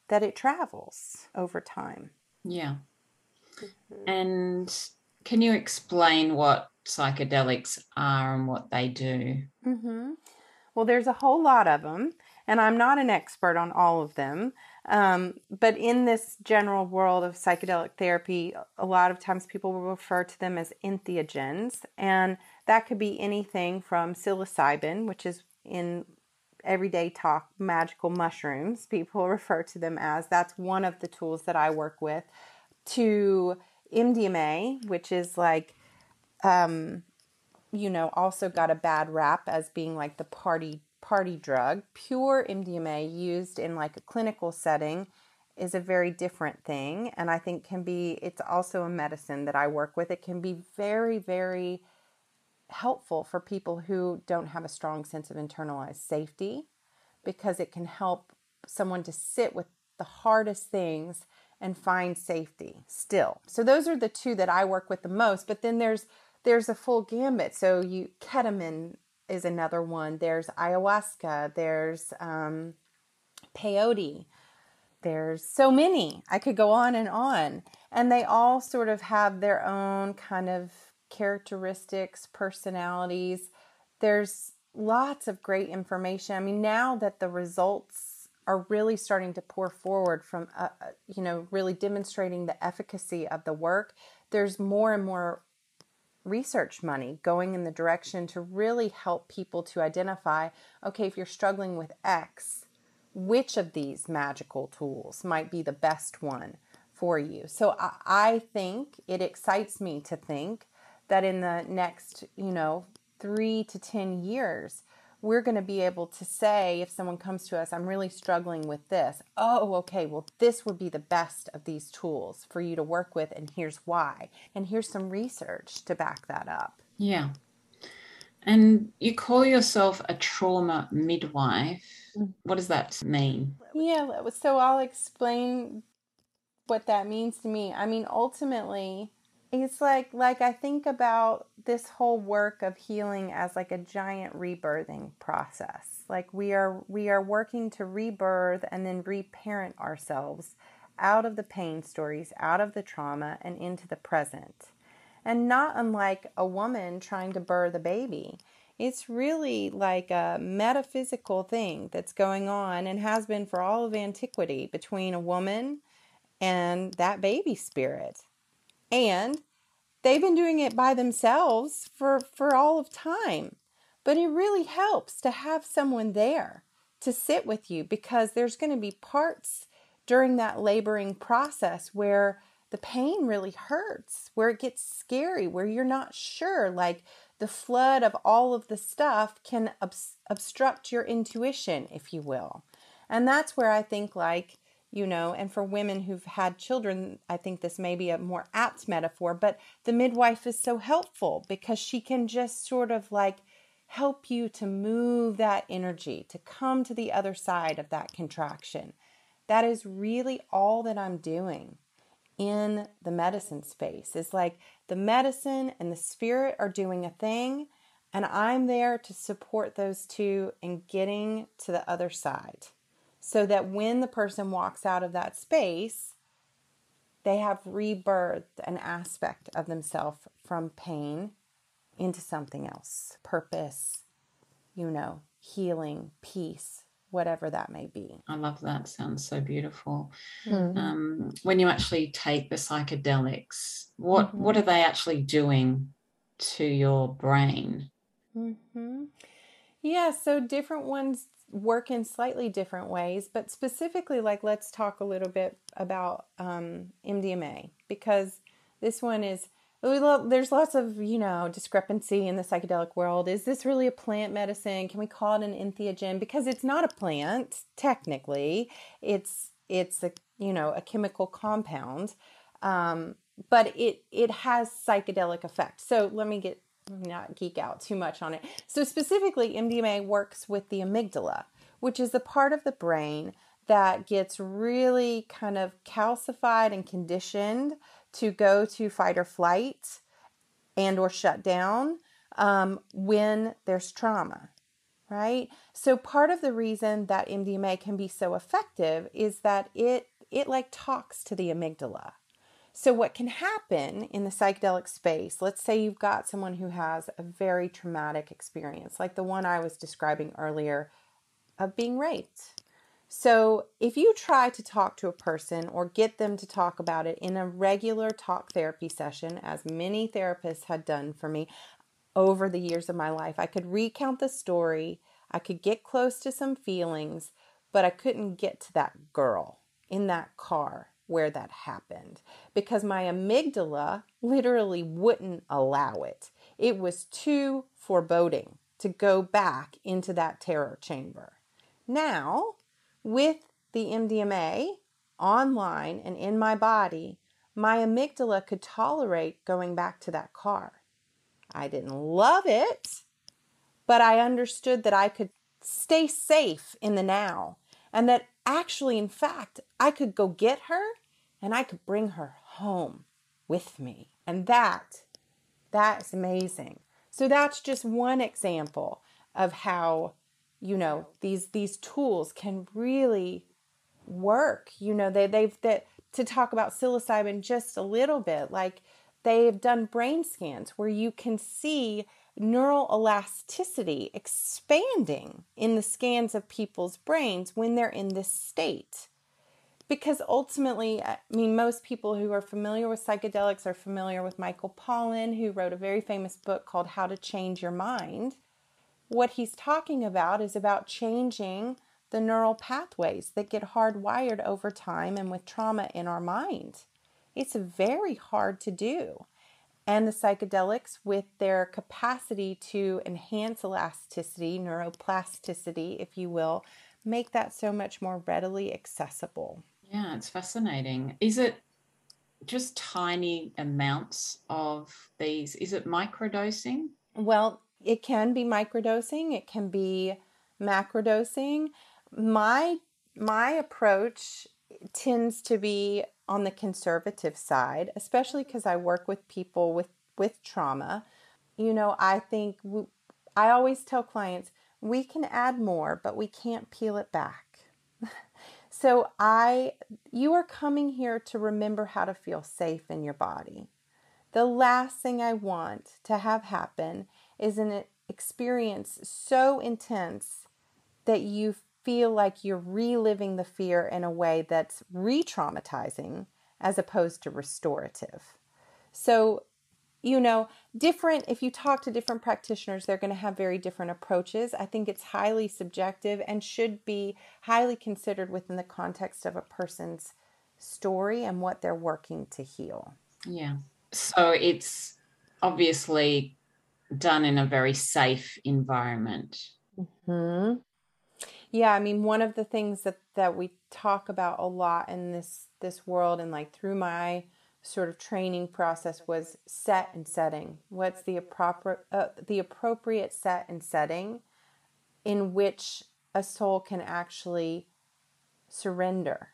that it travels over time. Yeah. Mm-hmm. And can you explain what psychedelics are and what they do? Mm-hmm. Well, there's a whole lot of them, and I'm not an expert on all of them. Um, but in this general world of psychedelic therapy, a lot of times people will refer to them as entheogens, and that could be anything from psilocybin, which is in everyday talk magical mushrooms, people refer to them as. That's one of the tools that I work with, to MDMA, which is like, um, you know, also got a bad rap as being like the party party drug. Pure MDMA used in like a clinical setting is a very different thing and I think can be it's also a medicine that I work with. It can be very very helpful for people who don't have a strong sense of internalized safety because it can help someone to sit with the hardest things and find safety still. So those are the two that I work with the most, but then there's there's a full gambit. So you ketamine is another one. There's ayahuasca, there's um, peyote. There's so many. I could go on and on. And they all sort of have their own kind of characteristics, personalities. There's lots of great information. I mean, now that the results are really starting to pour forward from, uh, uh, you know, really demonstrating the efficacy of the work, there's more and more research money going in the direction to really help people to identify okay, if you're struggling with X, which of these magical tools might be the best one for you. So I, I think it excites me to think that in the next, you know, three to 10 years, we're going to be able to say if someone comes to us, I'm really struggling with this. Oh, okay, well, this would be the best of these tools for you to work with, and here's why. And here's some research to back that up. Yeah. And you call yourself a trauma midwife. Mm. What does that mean? Yeah, so I'll explain what that means to me. I mean, ultimately, it's like like I think about this whole work of healing as like a giant rebirthing process. Like we are we are working to rebirth and then reparent ourselves out of the pain stories, out of the trauma and into the present. And not unlike a woman trying to birth a baby. It's really like a metaphysical thing that's going on and has been for all of antiquity between a woman and that baby spirit. And they've been doing it by themselves for, for all of time. But it really helps to have someone there to sit with you because there's going to be parts during that laboring process where the pain really hurts, where it gets scary, where you're not sure. Like the flood of all of the stuff can obstruct your intuition, if you will. And that's where I think, like, you know, and for women who've had children, I think this may be a more apt metaphor, but the midwife is so helpful because she can just sort of like help you to move that energy, to come to the other side of that contraction. That is really all that I'm doing in the medicine space. It's like the medicine and the spirit are doing a thing, and I'm there to support those two in getting to the other side so that when the person walks out of that space, they have rebirthed an aspect of themselves from pain into something else purpose, you know, healing, peace, whatever that may be. I love that. Sounds so beautiful. Mm-hmm. Um, when you actually take the psychedelics, what mm-hmm. what are they actually doing to your brain? Mm-hmm. Yeah, so different ones work in slightly different ways, but specifically, like, let's talk a little bit about um, MDMA because this one is there's lots of you know discrepancy in the psychedelic world. Is this really a plant medicine? Can we call it an entheogen? Because it's not a plant technically. It's it's a you know a chemical compound. Um, but it it has psychedelic effect so let me get not geek out too much on it. So, specifically, MDMA works with the amygdala, which is the part of the brain that gets really kind of calcified and conditioned to go to fight or flight and or shut down um, when there's trauma right so part of the reason that mdma can be so effective is that it it like talks to the amygdala so, what can happen in the psychedelic space, let's say you've got someone who has a very traumatic experience, like the one I was describing earlier of being raped. So, if you try to talk to a person or get them to talk about it in a regular talk therapy session, as many therapists had done for me over the years of my life, I could recount the story, I could get close to some feelings, but I couldn't get to that girl in that car where that happened because my amygdala literally wouldn't allow it. It was too foreboding to go back into that terror chamber. Now, with the MDMA online and in my body, my amygdala could tolerate going back to that car. I didn't love it, but I understood that I could stay safe in the now and that actually, in fact, I could go get her and I could bring her home with me. And that, that's amazing. So that's just one example of how, you know, these these tools can really work. You know, they they've that to talk about psilocybin just a little bit, like they've done brain scans where you can see neural elasticity expanding in the scans of people's brains when they're in this state. Because ultimately, I mean, most people who are familiar with psychedelics are familiar with Michael Pollan, who wrote a very famous book called How to Change Your Mind. What he's talking about is about changing the neural pathways that get hardwired over time and with trauma in our mind. It's very hard to do. And the psychedelics, with their capacity to enhance elasticity, neuroplasticity, if you will, make that so much more readily accessible. Yeah, it's fascinating. Is it just tiny amounts of these? Is it microdosing? Well, it can be microdosing, it can be macrodosing. My my approach tends to be on the conservative side, especially because I work with people with with trauma. You know, I think I always tell clients we can add more, but we can't peel it back. So I you are coming here to remember how to feel safe in your body. The last thing I want to have happen is an experience so intense that you feel like you're reliving the fear in a way that's re-traumatizing as opposed to restorative. So you know, different, if you talk to different practitioners, they're going to have very different approaches. I think it's highly subjective and should be highly considered within the context of a person's story and what they're working to heal. Yeah. So it's obviously done in a very safe environment. Hmm. Yeah, I mean, one of the things that that we talk about a lot in this this world, and like through my sort of training process, was set and setting. What's the appropriate uh, the appropriate set and setting in which a soul can actually surrender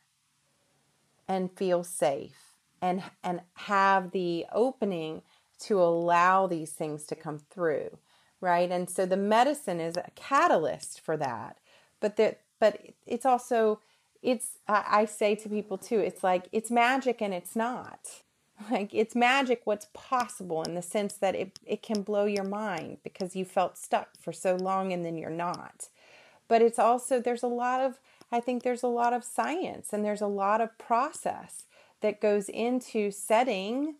and feel safe and and have the opening to allow these things to come through right and so the medicine is a catalyst for that but that but it's also it's I say to people too it's like it's magic and it's not. Like it's magic what's possible in the sense that it, it can blow your mind because you felt stuck for so long and then you're not. But it's also there's a lot of i think there's a lot of science and there's a lot of process that goes into setting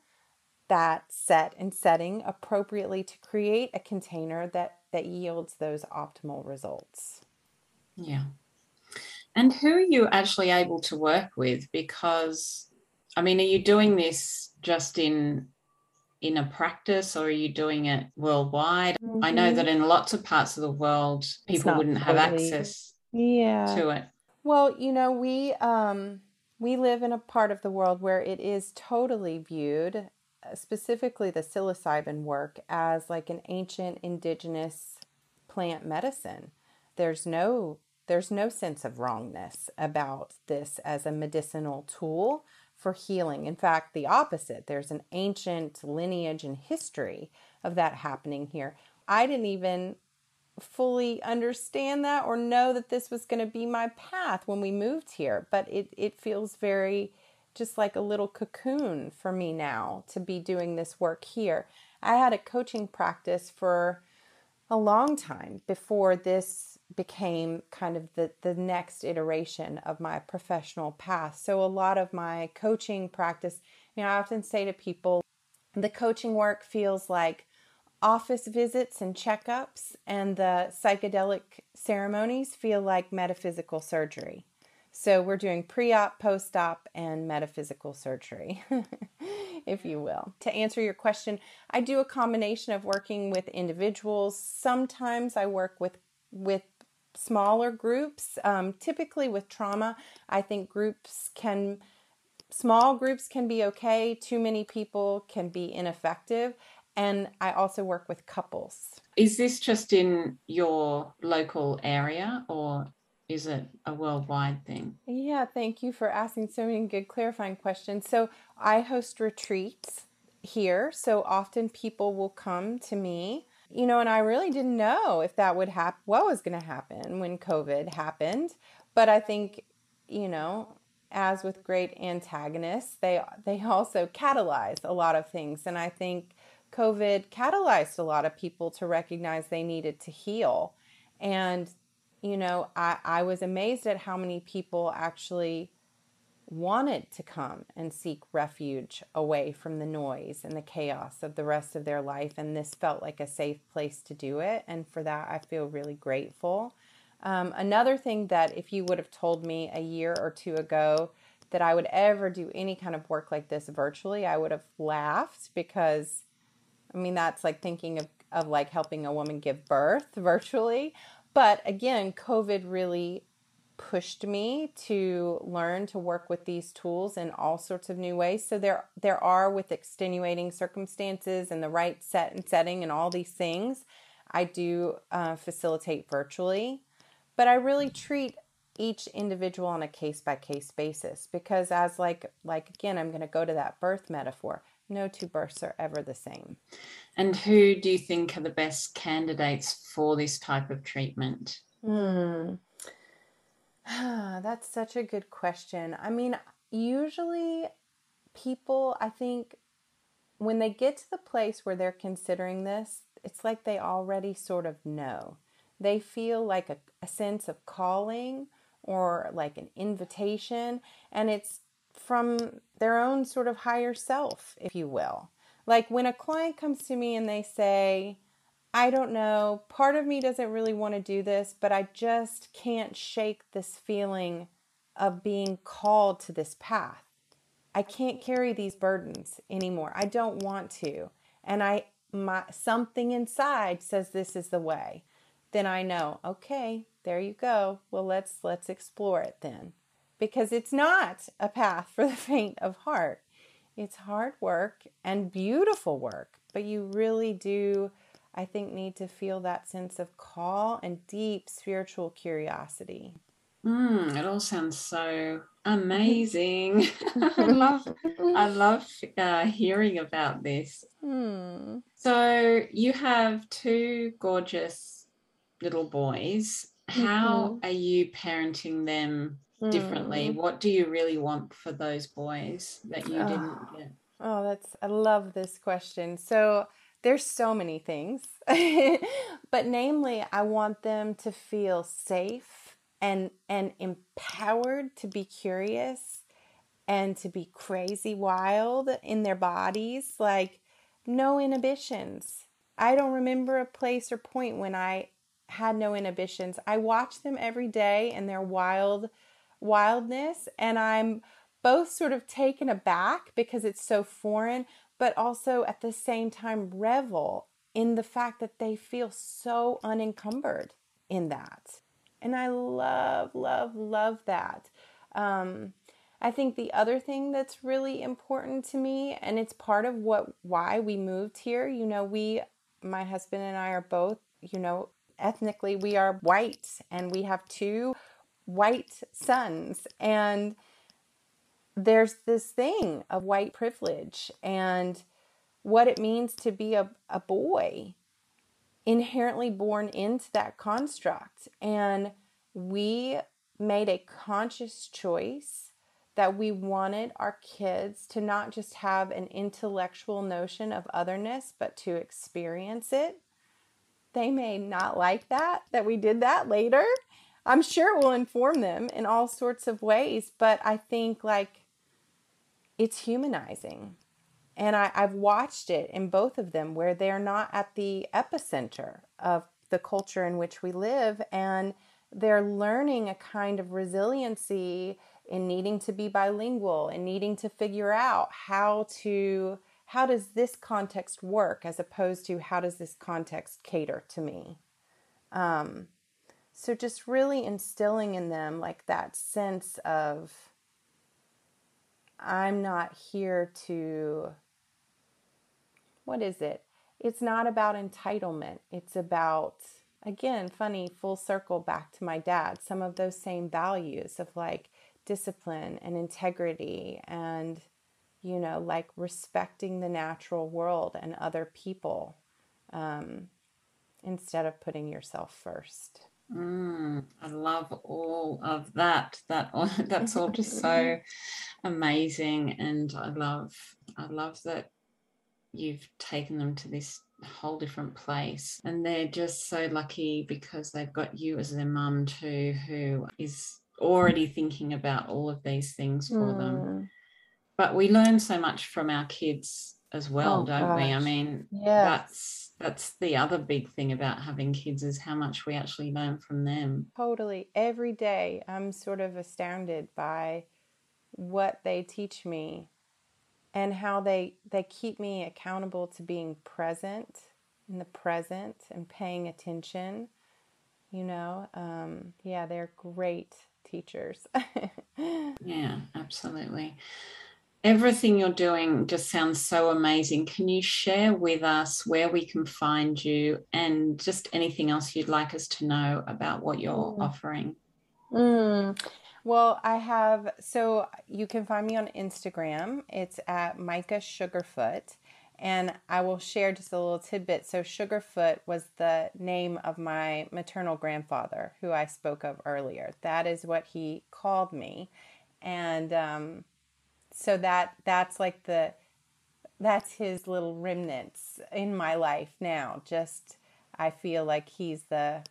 that set and setting appropriately to create a container that that yields those optimal results yeah. And who are you actually able to work with? Because i mean are you doing this just in in a practice or are you doing it worldwide? Mm-hmm. i know mm-hmm. that in lots of parts of the world people wouldn't totally, have access yeah. to it. Well you know we um we live in a part of the world where it is totally viewed uh, specifically the psilocybin work as like an ancient indigenous plant medicine there's no there's no sense of wrongness about this as a medicinal tool for healing. In fact, the opposite. There's an ancient lineage and history of that happening here. I didn't even fully understand that or know that this was going to be my path when we moved here, but it, it feels very just like a little cocoon for me now to be doing this work here. I had a coaching practice for a long time before this became kind of the, the next iteration of my professional path. So, a lot of my coaching practice, you know, I often say to people, the coaching work feels like office visits and checkups, and the psychedelic ceremonies feel like metaphysical surgery. So, we're doing pre op, post op, and metaphysical surgery, if you will. To answer your question, I do a combination of working with individuals. Sometimes I work with with smaller groups. Um, typically, with trauma, I think groups can, small groups can be okay, too many people can be ineffective. And I also work with couples. Is this just in your local area or is it a worldwide thing? Yeah, thank you for asking so many good clarifying questions. So, I host retreats here. So, often people will come to me you know, and I really didn't know if that would happen, what was going to happen when COVID happened. But I think, you know, as with great antagonists, they they also catalyze a lot of things, and I think COVID catalyzed a lot of people to recognize they needed to heal. And you know, I I was amazed at how many people actually wanted to come and seek refuge away from the noise and the chaos of the rest of their life. And this felt like a safe place to do it. And for that, I feel really grateful. Um, another thing that, if you would have told me a year or two ago that I would ever do any kind of work like this virtually, I would have laughed because, I mean, that's like thinking of, of like helping a woman give birth virtually. But again, COVID really pushed me to learn to work with these tools in all sorts of new ways. So there there are with extenuating circumstances and the right set and setting and all these things, I do uh, facilitate virtually, but I really treat each individual on a case by case basis because as like like again I'm going to go to that birth metaphor. No two births are ever the same. And who do you think are the best candidates for this type of treatment? Hmm. That's such a good question. I mean, usually people, I think, when they get to the place where they're considering this, it's like they already sort of know. They feel like a, a sense of calling or like an invitation, and it's from their own sort of higher self, if you will. Like when a client comes to me and they say, I don't know. Part of me doesn't really want to do this, but I just can't shake this feeling of being called to this path. I can't carry these burdens anymore. I don't want to. And I my something inside says this is the way. Then I know, okay, there you go. Well, let's let's explore it then. Because it's not a path for the faint of heart. It's hard work and beautiful work, but you really do I think need to feel that sense of call and deep spiritual curiosity. Mm, it all sounds so amazing. I love, I love uh, hearing about this. Mm. So you have two gorgeous little boys. How mm-hmm. are you parenting them differently? Mm. What do you really want for those boys that you didn't get? Oh, that's I love this question. So there's so many things. but namely, I want them to feel safe and and empowered to be curious and to be crazy wild in their bodies like no inhibitions i don't remember a place or point when i had no inhibitions i watch them every day in their wild wildness and i'm both sort of taken aback because it's so foreign but also at the same time revel in the fact that they feel so unencumbered in that and I love, love, love that. Um, I think the other thing that's really important to me, and it's part of what why we moved here. You know, we, my husband and I are both, you know, ethnically we are white, and we have two white sons, and there's this thing of white privilege and what it means to be a, a boy inherently born into that construct. And we made a conscious choice that we wanted our kids to not just have an intellectual notion of otherness, but to experience it. They may not like that, that we did that later. I'm sure it will inform them in all sorts of ways, but I think like it's humanizing. And I, I've watched it in both of them where they're not at the epicenter of the culture in which we live. And they're learning a kind of resiliency in needing to be bilingual and needing to figure out how to how does this context work as opposed to how does this context cater to me um, so just really instilling in them like that sense of i'm not here to what is it? It's not about entitlement. It's about, again, funny, full circle back to my dad, some of those same values of like discipline and integrity and, you know, like respecting the natural world and other people um, instead of putting yourself first. Mm, I love all of that. That that's all just so amazing, and I love I love that you've taken them to this whole different place. And they're just so lucky because they've got you as their mum too, who is already thinking about all of these things for mm. them. But we learn so much from our kids as well, oh, don't gosh. we? I mean, yes. that's that's the other big thing about having kids is how much we actually learn from them. Totally. Every day I'm sort of astounded by what they teach me and how they they keep me accountable to being present in the present and paying attention you know um, yeah they're great teachers yeah absolutely everything you're doing just sounds so amazing can you share with us where we can find you and just anything else you'd like us to know about what you're mm. offering mm. Well, I have, so you can find me on Instagram. It's at Micah Sugarfoot. And I will share just a little tidbit. So, Sugarfoot was the name of my maternal grandfather, who I spoke of earlier. That is what he called me. And um, so that that's like the that's his little remnants in my life now. Just I feel like he's the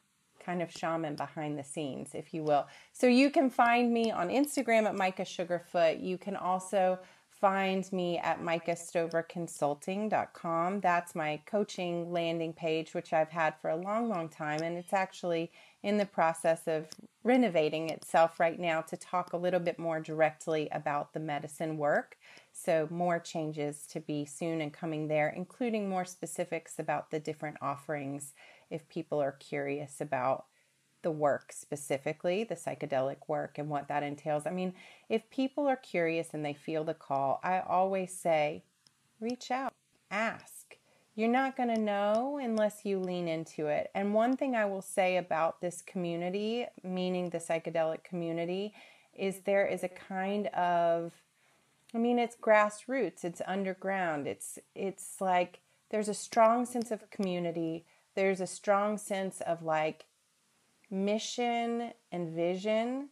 kind of shaman behind the scenes, if you will. So you can find me on Instagram at Micah Sugarfoot. You can also find me at micahstoverconsulting.com. That's my coaching landing page, which I've had for a long, long time. And it's actually in the process of renovating itself right now to talk a little bit more directly about the medicine work. So, more changes to be soon and coming there, including more specifics about the different offerings if people are curious about the work specifically, the psychedelic work, and what that entails. I mean, if people are curious and they feel the call, I always say, reach out, ask. You're not going to know unless you lean into it. And one thing I will say about this community, meaning the psychedelic community, is there is a kind of I mean it's grassroots, it's underground. It's it's like there's a strong sense of community. There's a strong sense of like mission and vision.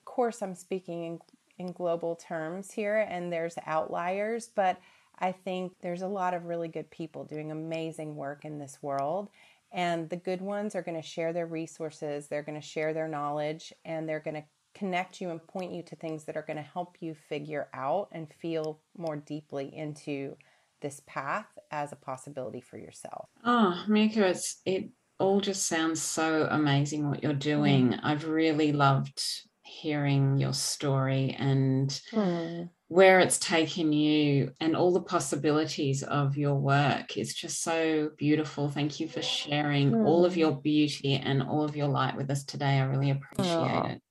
Of course, I'm speaking in, in global terms here, and there's outliers, but I think there's a lot of really good people doing amazing work in this world. And the good ones are going to share their resources, they're going to share their knowledge, and they're going to connect you and point you to things that are going to help you figure out and feel more deeply into this path as a possibility for yourself. Oh, Micah, it's it all just sounds so amazing what you're doing. Mm. I've really loved hearing your story and mm. Where it's taken you and all the possibilities of your work is just so beautiful. Thank you for sharing mm. all of hmm. your beauty and all of your light with us today. I really appreciate oh. it.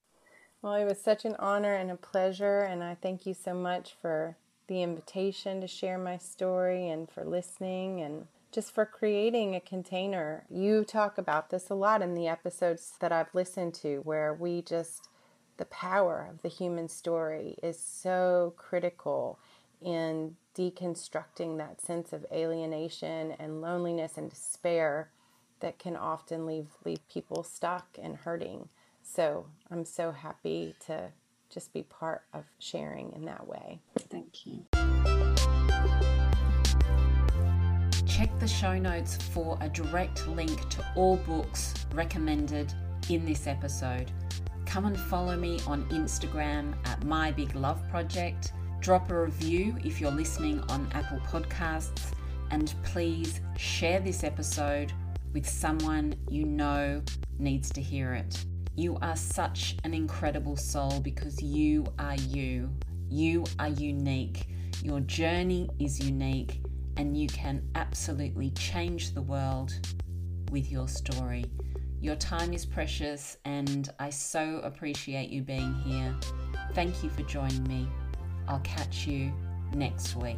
Well, it was such an honor and a pleasure, and I thank you so much for the invitation to share my story and for listening and just for creating a container. You talk about this a lot in the episodes that I've listened to, where we just, the power of the human story is so critical in deconstructing that sense of alienation and loneliness and despair that can often leave, leave people stuck and hurting. So I'm so happy to just be part of sharing in that way. Thank you. Check the show notes for a direct link to all books recommended in this episode. Come and follow me on Instagram at My Big Love Project. Drop a review if you're listening on Apple Podcasts. And please share this episode with someone you know needs to hear it. You are such an incredible soul because you are you. You are unique. Your journey is unique and you can absolutely change the world with your story. Your time is precious, and I so appreciate you being here. Thank you for joining me. I'll catch you next week.